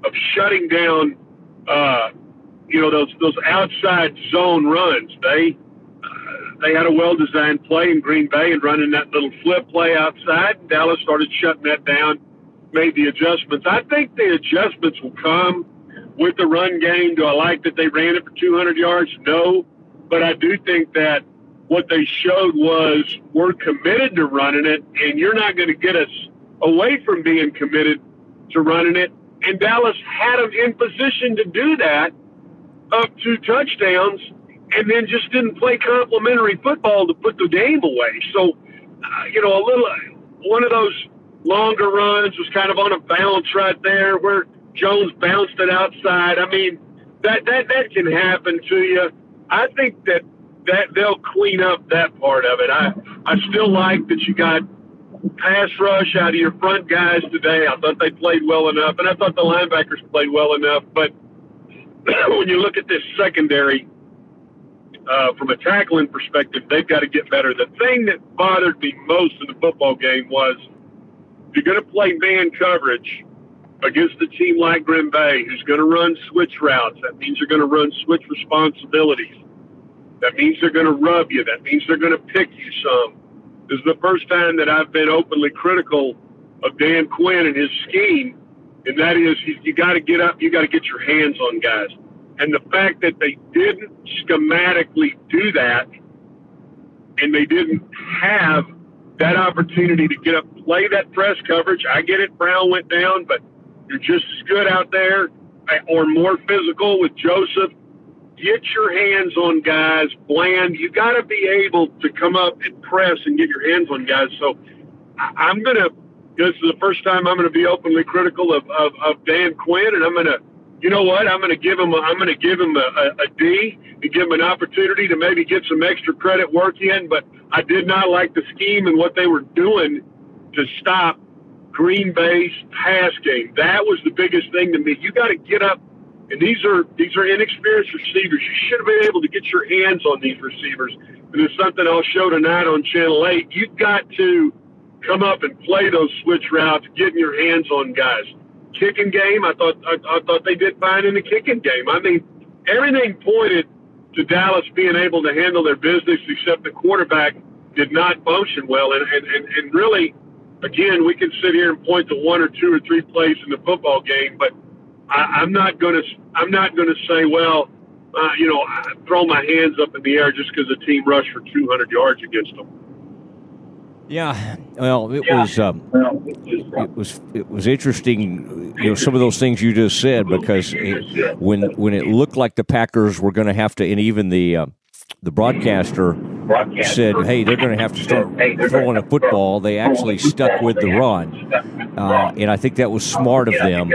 of shutting down, uh, you know, those those outside zone runs. They they had a well designed play in Green Bay and running that little flip play outside. And Dallas started shutting that down, made the adjustments. I think the adjustments will come with the run game. Do I like that they ran it for 200 yards? No. But I do think that what they showed was we're committed to running it, and you're not going to get us away from being committed to running it. And Dallas had them in position to do that up two touchdowns and then just didn't play complementary football to put the game away. So, uh, you know, a little one of those longer runs was kind of on a bounce right there where Jones bounced it outside. I mean, that that that can happen to you. I think that that they'll clean up that part of it. I I still like that you got pass rush out of your front guys today. I thought they played well enough, and I thought the linebackers played well enough. But when you look at this secondary, uh, from a tackling perspective, they've got to get better. The thing that bothered me most in the football game was you're going to play man coverage against a team like Green Bay who's going to run switch routes. That means they're going to run switch responsibilities. That means they're going to rub you. That means they're going to pick you some. This is the first time that I've been openly critical of Dan Quinn and his scheme, and that is you, got to get up, you got to get your hands on guys. And the fact that they didn't schematically do that and they didn't have that opportunity to get up, play that press coverage. I get it, Brown went down, but you're just as good out there or more physical with Joseph. Get your hands on guys, Bland. You got to be able to come up and press and get your hands on guys. So I'm going to, this is the first time I'm going to be openly critical of, of, of Dan Quinn, and I'm going to you know what? I'm going to give him. A, I'm going to give him a, a, a D and give him an opportunity to maybe get some extra credit work in. But I did not like the scheme and what they were doing to stop Green Bay's pass game. That was the biggest thing to me. You got to get up, and these are these are inexperienced receivers. You should have been able to get your hands on these receivers. And it's something I'll show tonight on Channel Eight. You've got to come up and play those switch routes, getting your hands on guys kicking game. I thought I, I thought they did fine in the kicking game. I mean, everything pointed to Dallas being able to handle their business, except the quarterback did not function well. And and, and, and really, again, we can sit here and point to one or two or three plays in the football game, but I, I'm not going to I'm not going to say, well, uh, you know, throw my hands up in the air just because the team rushed for 200 yards against them.
Yeah, well, it yeah. was um, it was it was interesting. You know, some of those things you just said because it, when when it looked like the Packers were going to have to, and even the uh, the broadcaster said, "Hey, they're going to have to start throwing a football." They actually stuck with the run, uh, and I think that was smart of them.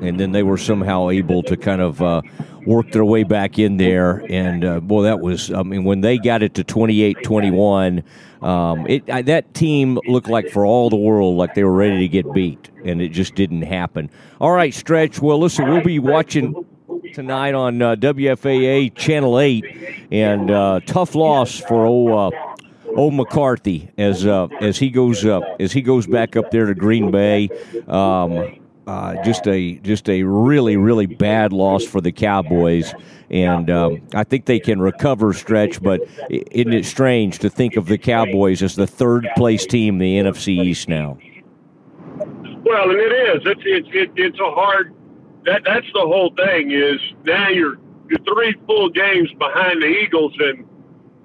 And then they were somehow able to kind of uh, work their way back in there. And uh, boy, that was, I mean, when they got it to 28 21, um, that team looked like for all the world like they were ready to get beat, and it just didn't happen. All right, Stretch. Well, listen, we'll be watching tonight on uh, WFAA Channel 8, and uh, tough loss for old. Uh, old McCarthy as uh, as he goes up as he goes back up there to Green Bay. Um, uh, just a just a really really bad loss for the Cowboys, and um, I think they can recover stretch. But isn't it strange to think of the Cowboys as the third place team in the NFC East now?
Well, and it is. It's it's it, it's a hard. That that's the whole thing. Is now you're you're three full games behind the Eagles, and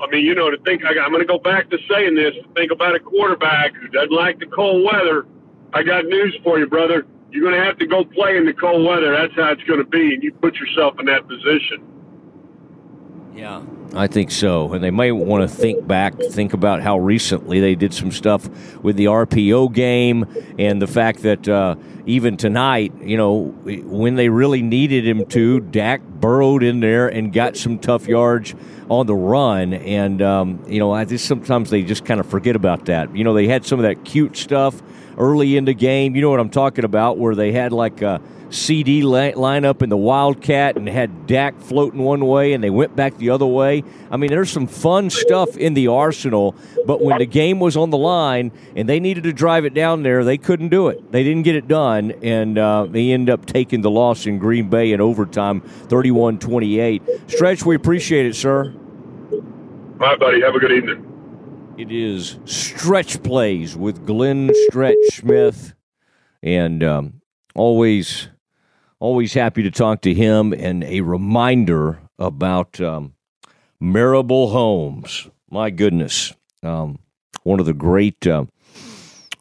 I mean, you know, to think I, I'm going to go back to saying this. Think about a quarterback who doesn't like the cold weather. I got news for you, brother you're going to have to go play in the cold weather. That's how it's going to be, and you put yourself in that position.
Yeah, I think so. And they might want to think back, think about how recently they did some stuff with the RPO game and the fact that uh, even tonight, you know, when they really needed him to, Dak burrowed in there and got some tough yards on the run. And, um, you know, I just sometimes they just kind of forget about that. You know, they had some of that cute stuff early in the game. You know what I'm talking about, where they had like a CeeDee line up in the Wildcat and had Dak floating one way and they went back the other way. I mean, there's some fun stuff in the arsenal, but when the game was on the line and they needed to drive it down there, they couldn't do it. They didn't get it done, and uh, they end up taking the loss in Green Bay in overtime, 31 28. Stretch, we appreciate it, sir.
Bye, buddy. Have a good evening.
It is Stretch Plays with Glenn Stretch Smith. And um, always, Always happy to talk to him, and a reminder about um, Marable Homes. My goodness, um, one of the great. Uh,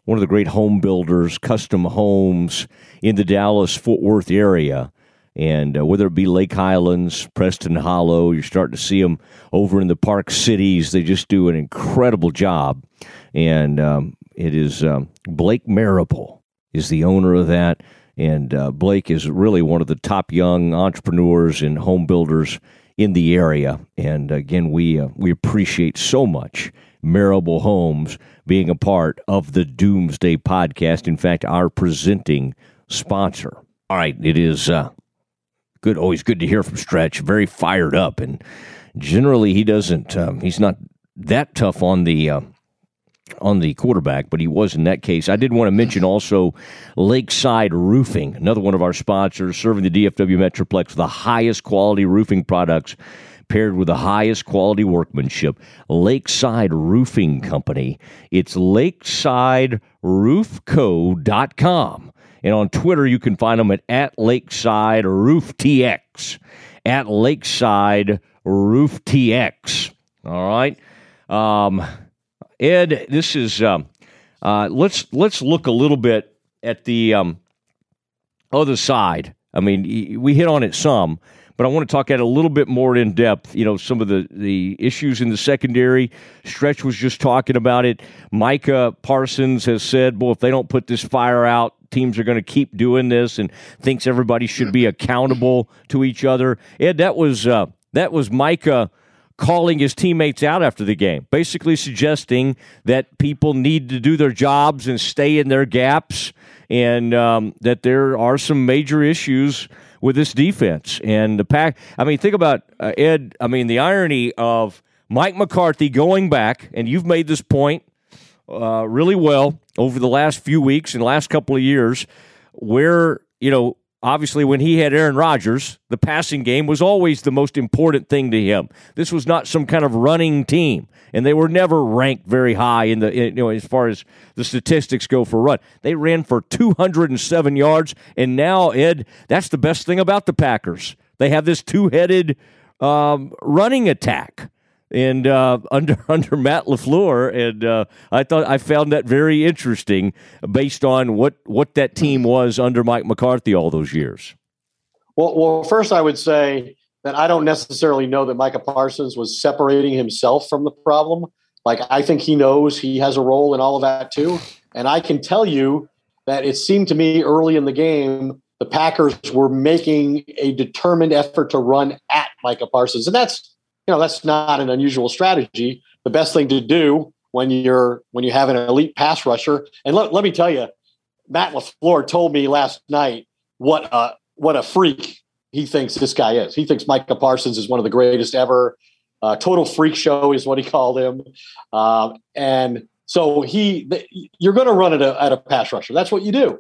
one of the great home builders, custom homes in the Dallas Fort Worth area. And uh, whether it be Lake Highlands, Preston Hollow, you're starting to see them over in the park cities. They just do an incredible job. And um, it is um, Blake Marable is the owner of that. And uh, Blake is really one of the top young entrepreneurs and home builders in the area. And again, we uh, we appreciate so much Marable Homes being a part of the Doomsday podcast. In fact, our presenting sponsor. All right, it is uh, good. Always good to hear from Stretch. Very fired up, and generally he doesn't. Um, he's not that tough on the. Uh, on the quarterback, but he was in that case. I did want to mention also Lakeside Roofing, another one of our sponsors, serving the DFW Metroplex the highest quality roofing products paired with the highest quality workmanship. Lakeside Roofing Company. It's lakesideroofco.com. And on Twitter, you can find them at, at Lakeside Roof TX. At Lakeside Roof TX. All right. Um, Ed, this is um, uh, let's let's look a little bit at the um, other side. I mean, we hit on it some, but I want to talk at a little bit more in depth. You know, some of the the issues in the secondary. Stretch was just talking about it. Micah Parsons has said, "Well, if they don't put this fire out, teams are going to keep doing this," and thinks everybody should be accountable to each other. Ed, that was uh, that was Micah calling his teammates out after the game, basically suggesting that people need to do their jobs and stay in their gaps, and um, that there are some major issues with this defense. And the pack, I mean, think about uh, Ed. I mean, the irony of Mike McCarthy going back, and you've made this point uh, really well over the last few weeks and last couple of years, where, you know, obviously when he had Aaron Rodgers, the passing game was always the most important thing to him. This was not some kind of running team, and they were never ranked very high in the you know as far as the statistics go for run. They ran for 207 yards, and now Ed, that's the best thing about the Packers. They have this two-headed um, running attack and uh, under under Matt LaFleur, and uh, I thought I found that very interesting based on what what that team was under Mike McCarthy all those years.
Well, well, first I would say that I don't necessarily know that Micah Parsons was separating himself from the problem. Like I think he knows he has a role in all of that too, and I can tell you that it seemed to me early in the game the Packers were making a determined effort to run at Micah Parsons, and that's you know that's not an unusual strategy. The best thing to do when you're when you have an elite pass rusher. And let, let me tell you, Matt LaFleur told me last night what a what a freak he thinks this guy is. He thinks Micah Parsons is one of the greatest ever. Uh, total freak show is what he called him, um, and so he you're going to run it at a pass rusher. That's what you do,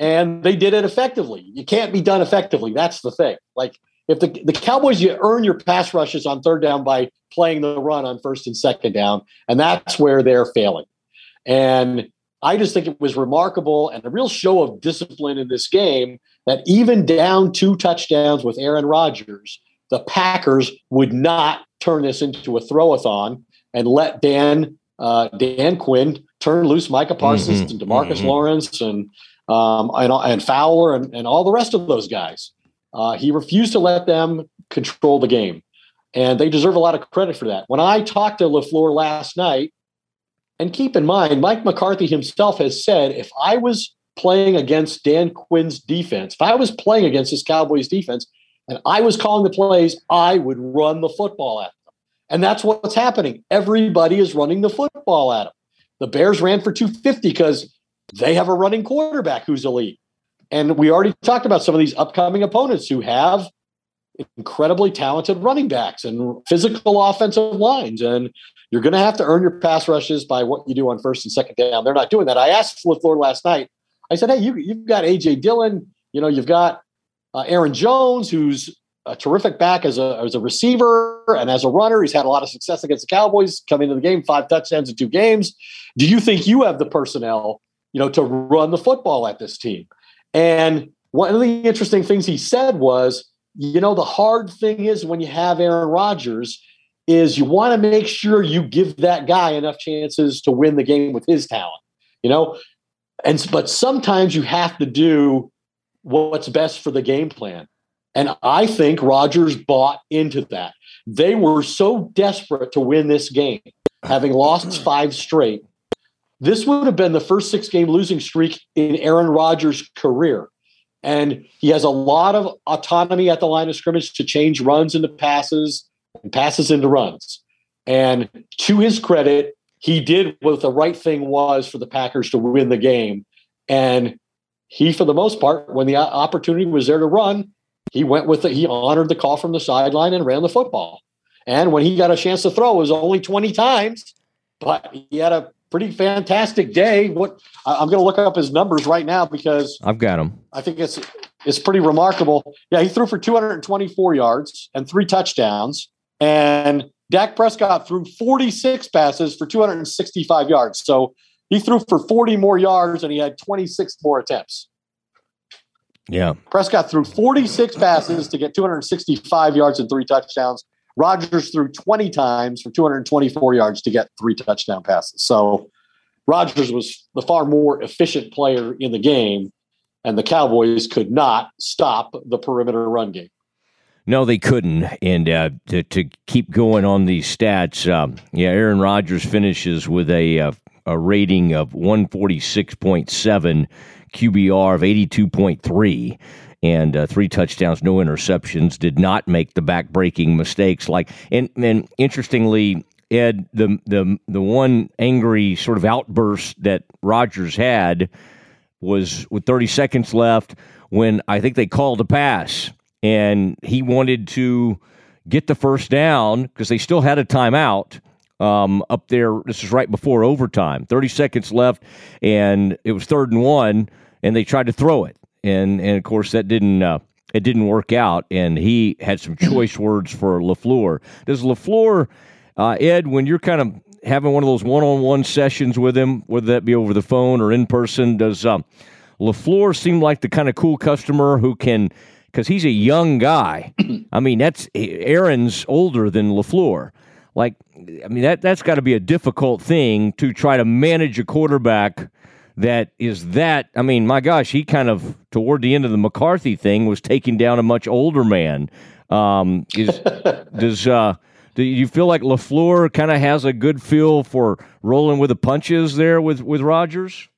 and they did it effectively. You can't be done effectively. That's the thing. Like if the, the Cowboys, you earn your pass rushes on third down by playing the run on first and second down, and that's where they're failing. And I just think it was remarkable and a real show of discipline in this game that even down two touchdowns with Aaron Rodgers, the Packers would not turn this into a throwathon and let Dan uh, Dan Quinn turn loose Micah Parsons mm-hmm. and DeMarcus mm-hmm. Lawrence and um, and, and Fowler and, and all the rest of those guys. Uh, he refused to let them control the game. And they deserve a lot of credit for that. When I talked to LaFleur last night, and keep in mind, Mike McCarthy himself has said if I was playing against Dan Quinn's defense, if I was playing against this Cowboys defense and I was calling the plays, I would run the football at them. And that's what's happening. Everybody is running the football at them. The Bears ran for 250 because they have a running quarterback who's elite. And we already talked about some of these upcoming opponents who have incredibly talented running backs and physical offensive lines. And you're going to have to earn your pass rushes by what you do on first and second down. They're not doing that. I asked LaFleur last night, I said, hey, you, you've got A.J. Dillon, you know, you've got uh, Aaron Jones, who's a terrific back as a, as a receiver and as a runner. He's had a lot of success against the Cowboys coming into the game, five touchdowns in two games. Do you think you have the personnel, you know, to run the football at this team? And one of the interesting things he said was, you know, the hard thing is when you have Aaron Rodgers is you want to make sure you give that guy enough chances to win the game with his talent, you know? And but sometimes you have to do what's best for the game plan. And I think Rodgers bought into that. They were so desperate to win this game, having lost five straight. This would have been the first six game losing streak in Aaron Rodgers' career. And he has a lot of autonomy at the line of scrimmage to change runs into passes and passes into runs. And to his credit, he did what the right thing was for the Packers to win the game. And he, for the most part, when the opportunity was there to run, he went with it. He honored the call from the sideline and ran the football. And when he got a chance to throw, it was only 20 times, but he had a pretty fantastic day. What I'm going to look up his numbers right now because
I've got them.
I think it's it's pretty remarkable. Yeah, he threw for 224 yards and three touchdowns, and Dak Prescott threw 46 passes for 265 yards. So he threw for 40 more yards and he had 26 more attempts.
Yeah.
Prescott threw 46 passes to get 265 yards and three touchdowns. Rodgers threw 20 times for 224 yards to get three touchdown passes. So Rodgers was the far more efficient player in the game, and the Cowboys could not stop the perimeter run game.
No, they couldn't. And uh, to, to keep going on these stats, um, yeah, Aaron Rodgers finishes with a, uh, a rating of 146.7, QBR of 82.3 and uh, three touchdowns, no interceptions. Did not make the back-breaking mistakes. Like and and interestingly, Ed, the the the one angry sort of outburst that Rodgers had was with 30 seconds left when I think they called a pass and he wanted to get the first down because they still had a timeout um, up there. This is right before overtime. 30 seconds left, and it was third and one, and they tried to throw it and and of course that didn't uh, it didn't work out, and he had some choice words for LaFleur. Does LaFleur, uh, Ed, when you're kind of having one of those one-on-one sessions with him, whether that be over the phone or in person, does um, LaFleur seem like the kind of cool customer who can? Because he's a young guy. I mean, that's Aaron's older than LaFleur. Like, I mean that that's got to be a difficult thing to try to manage a quarterback that is that I mean, my gosh, he kind of toward the end of the McCarthy thing was taking down a much older man. Um, is does uh, do you feel like LaFleur kind of has a good feel for rolling with the punches there with with Rodgers?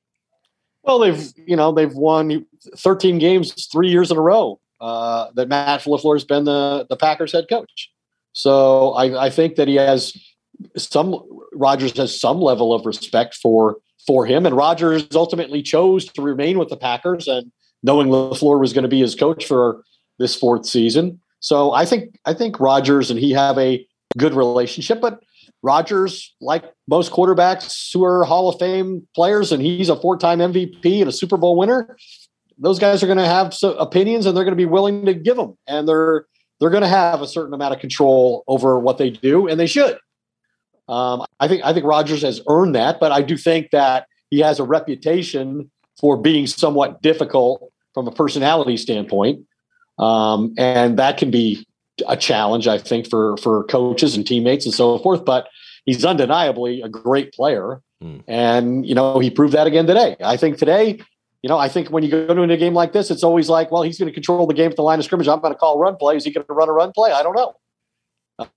Well, they've you know they've won 13 games three years in a row. Uh, that Matt LaFleur has been the the Packers head coach. So I, I think that he has some Rodgers has some level of respect for for him. And Rodgers ultimately chose to remain with the Packers and knowing LaFleur was going to be his coach for this fourth season. So I think I think Rodgers and he have a good relationship, but Rodgers, like most quarterbacks who are Hall of Fame players, and he's a four-time MVP and a Super Bowl winner. Those guys are going to have opinions, and they're going to be willing to give them, and they're they're going to have a certain amount of control over what they do, and they should. Um, I think I think Rodgers has earned that, but I do think that he has a reputation for being somewhat difficult from a personality standpoint, um, and that can be a challenge, I think, for for coaches and teammates and so forth. But he's undeniably a great player, mm. and you know he proved that again today. I think today, you know, I think when you go to a game like this, it's always like, well, he's going to control the game at the line of scrimmage. I'm going to call run play. Is he going to run a run play? I don't know.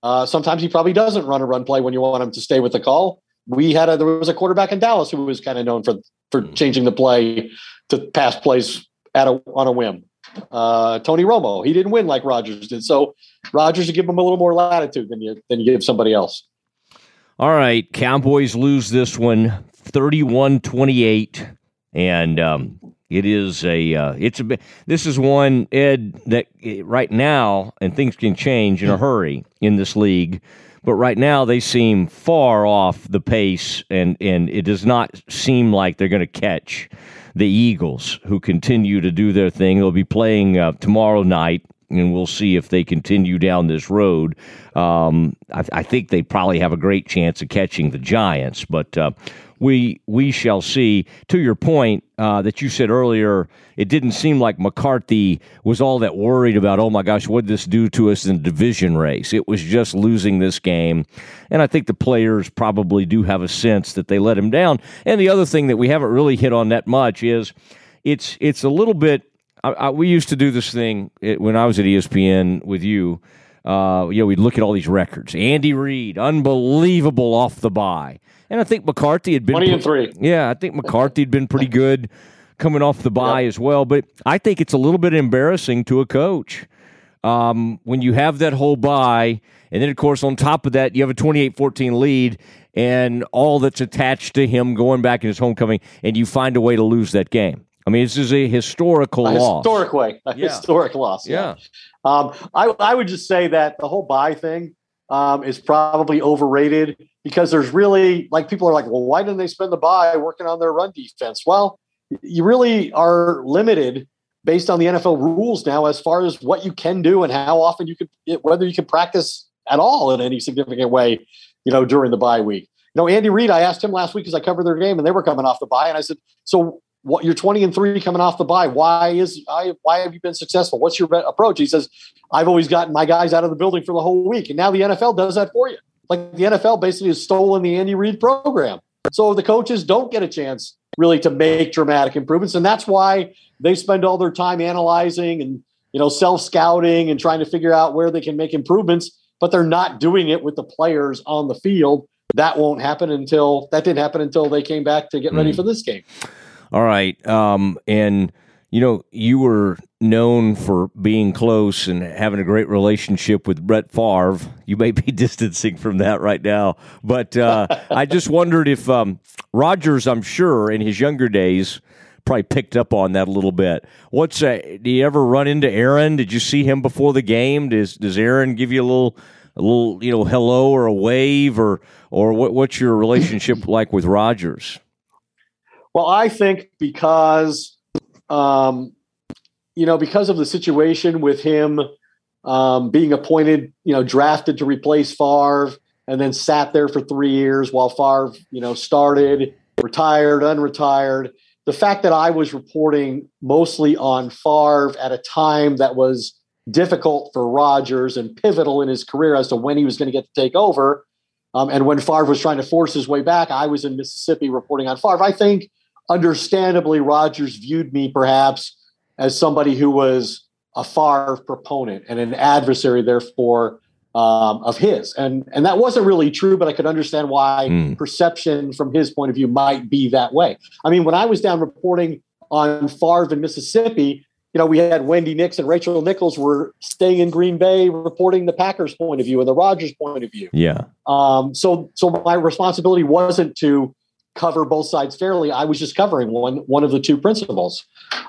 Uh, sometimes he probably doesn't run a run play when you want him to stay with the call. We had a there was a quarterback in Dallas who was kind of known for for hmm. changing the play to pass plays at a on a whim. Uh, Tony Romo, he didn't win like Rodgers did. So Rodgers you give him a little more latitude than you than you give somebody else.
All right, Cowboys lose this one 31-28 and um, it is a uh, it's a this is one Ed that eh, right now and things can change in a hurry in this league, but right now they seem far off the pace and and it does not seem like they're going to catch the Eagles who continue to do their thing. They'll be playing uh, tomorrow night and we'll see if they continue down this road. Um, I, I, think they probably have a great chance of catching the Giants, but uh, we we shall see. To your point uh, that you said earlier, it didn't seem like McCarthy was all that worried about. Oh my gosh, what did this do to us in the division race? It was just losing this game, and I think the players probably do have a sense that they let him down. And the other thing that we haven't really hit on that much is it's it's a little bit. I, I, we used to do this thing when I was at ESPN with you. Uh, you know, we'd look at all these records. Andy Reid, unbelievable off the bye. And I think McCarthy had been
twenty and three.
Yeah, I think McCarthy had been pretty good coming off the bye yep. as well. But I think it's a little bit embarrassing to a coach um, when you have that whole bye, and then of course on top of that you have a 28-14 lead, and all that's attached to him going back in his homecoming, and you find a way to lose that game. I mean, this is a historical
a
loss.
Historic way, a yeah. historic loss. Yeah. yeah. Um, I I would just say that the whole bye thing um, is probably overrated because there's really like people are like, well, why didn't they spend the bye working on their run defense? Well, you really are limited based on the NFL rules now as far as what you can do and how often you can, whether you can practice at all in any significant way, you know, during the bye week. You know, Andy Reid, I asked him last week as I covered their game and they were coming off the bye, and I said, so what you're 20 and 3 coming off the bye. Why is I, why have you been successful? What's your approach? He says i've always gotten my guys out of the building for the whole week and now the nfl does that for you. Like the nfl basically has stolen the andy reid program. So the coaches don't get a chance really to make dramatic improvements and that's why they spend all their time analyzing and you know self scouting and trying to figure out where they can make improvements but they're not doing it with the players on the field. That won't happen until that didn't happen until they came back to get ready mm. for this game
all right. Um, and, you know, you were known for being close and having a great relationship with Brett Favre. You may be distancing from that right now. But uh, I just wondered if um, Rodgers, I'm sure, in his younger days, probably picked up on that a little bit. What's uh, do you ever run into Aaron? Did you see him before the game? Does does Aaron give you a little a little you know hello or a wave or or what, what's your relationship like with Rodgers?
Well, I think because, um, you know, because of the situation with him um, being appointed, you know, drafted to replace Favre, and then sat there for three years while Favre, you know, started, retired, unretired. The fact that I was reporting mostly on Favre at a time that was difficult for Rodgers and pivotal in his career as to when he was going to get to take over. Um, and when Favre was trying to force his way back, I was in Mississippi reporting on Favre. I think understandably, Rodgers viewed me perhaps as somebody who was a Favre proponent and an adversary, therefore, um, of his. And and that wasn't really true, but I could understand why mm. perception from his point of view might be that way. I mean, when I was down reporting on Favre in Mississippi, you know, we had Wendi Nix and Rachel Nichols were staying in Green Bay reporting the Packers' point of view and the Rodgers' point of view.
Yeah.
Um, so so my responsibility wasn't to cover both sides fairly. I was just covering one one of the two principles.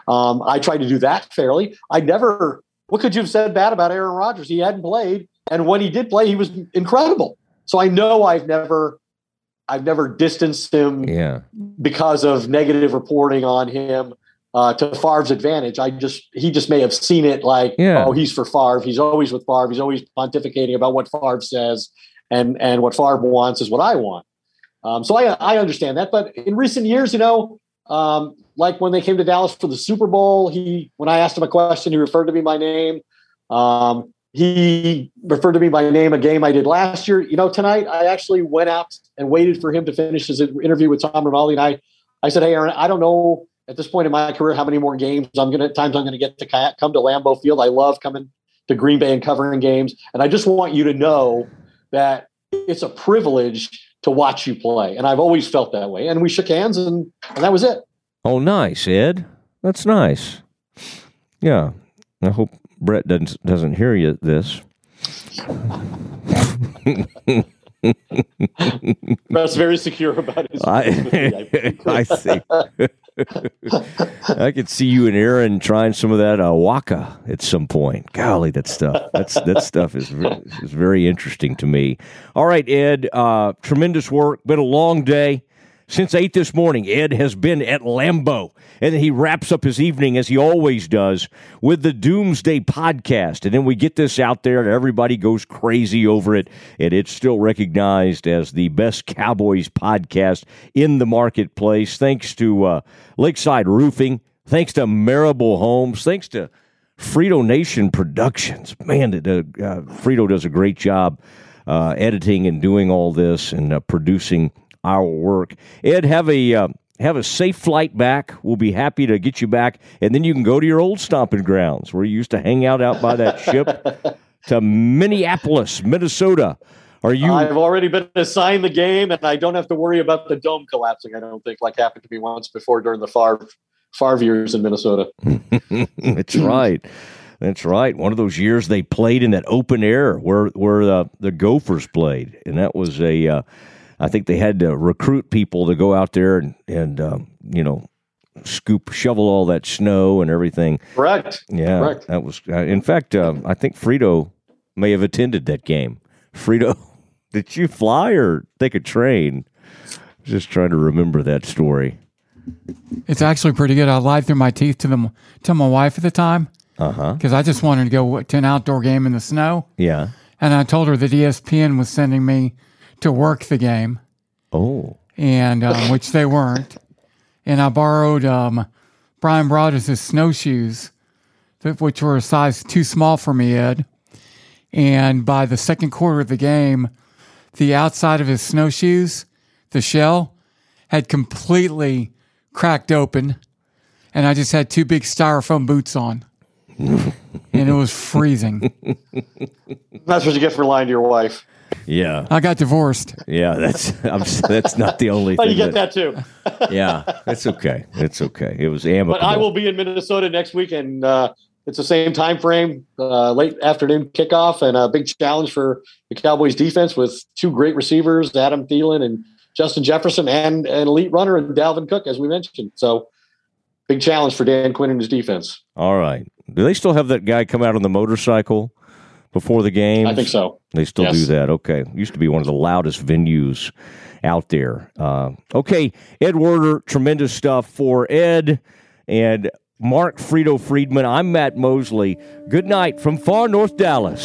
Um, I tried to do that fairly. I never. What could you have said bad about Aaron Rodgers? He hadn't played, and when he did play, he was incredible. So I know I've never, I've never distanced him
yeah.
because of negative reporting on him. Uh, to Favre's advantage, I just he just may have seen it like, yeah. oh, he's for Favre. He's always with Favre. He's always pontificating about what Favre says, and and what Favre wants is what I want. Um, so I, I understand that. But in recent years, you know, um, like when they came to Dallas for the Super Bowl, he when I asked him a question, he referred to me by name. Um, he referred to me by name a game I did last year. You know, tonight I actually went out and waited for him to finish his interview with Tom Rinaldi, and I, I said, "Hey, Aaron, I don't know at this point in my career how many more games I'm gonna times I'm gonna get to come to Lambeau Field. I love coming to Green Bay and covering games, and I just want you to know that it's a privilege to watch you play. And I've always felt that way. And we shook hands and, and that was it.
Oh, nice, Ed. That's nice. Yeah. I hope Brett doesn't doesn't hear you this.
Brett's very secure about his.
I, I see. I could see you and Aaron trying some of that uh, waka at some point. Golly, that stuff. That's that stuff is is very interesting to me. All right, Ed. Uh, tremendous work. Been a long day. Since 8 this morning, Ed has been at Lambeau. And he wraps up his evening, as he always does, with the Doomsday podcast. And then we get this out there, and everybody goes crazy over it. And it's still recognized as the best Cowboys podcast in the marketplace, thanks to uh, Lakeside Roofing, thanks to Marable Homes, thanks to Frito Nation Productions. Man, the, uh, Frito does a great job uh, editing and doing all this and uh, producing our work. Ed, have a uh, have a safe flight back. We'll be happy to get you back, and then you can go to your old stomping grounds where you used to hang out out by that ship to Minneapolis, Minnesota. Are you?
I've already been assigned the game, and I don't have to worry about the dome collapsing. I don't think, like happened to me once before during the Favre Favre years in Minnesota.
That's right. That's right. One of those years they played in that open air where where the the Gophers played, and that was a. Uh, I think they had to recruit people to go out there and and um, you know scoop shovel all that snow and everything.
Correct.
Yeah,
Correct.
that was. Uh, in fact, uh, I think Frito may have attended that game. Frito, did you fly or take a train? Just trying to remember that story.
It's actually pretty good. I lied through my teeth to them to my wife at the time
Uh huh.
because I just wanted to go to an outdoor game in the snow,
Yeah.
and I told her that ESPN was sending me to work the game,
Oh.
and um, which they weren't. And I borrowed um, Brian Broaddus' snowshoes, that- which were a size too small for me, Ed. And by the second quarter of the game, the outside of his snowshoes, the shell, had completely cracked open, and I just had two big styrofoam boots on, and it was freezing.
That's what you get for lying to your wife.
Yeah.
I got divorced.
Yeah. That's I'm, that's not the only
Oh,
thing.
you get that too.
Yeah. It's okay. It's okay. It was amicable.
But I will be in Minnesota next week, and uh, it's the same time frame, uh, late afternoon kickoff, and a big challenge for the Cowboys defense with two great receivers, Adam Thielen and Justin Jefferson, and an elite runner in Dalvin Cook, as we mentioned. So, big challenge for Dan Quinn and his defense.
All right. Do they still have that guy come out on the motorcycle before the game?
I think so.
They still
Yes.
do that. Okay. Used to be one of the loudest venues out there. Uh, okay. Ed Werder, tremendous stuff for Ed and Mark Frito Friedman. I'm Matt Mosley. Good night from far north Dallas.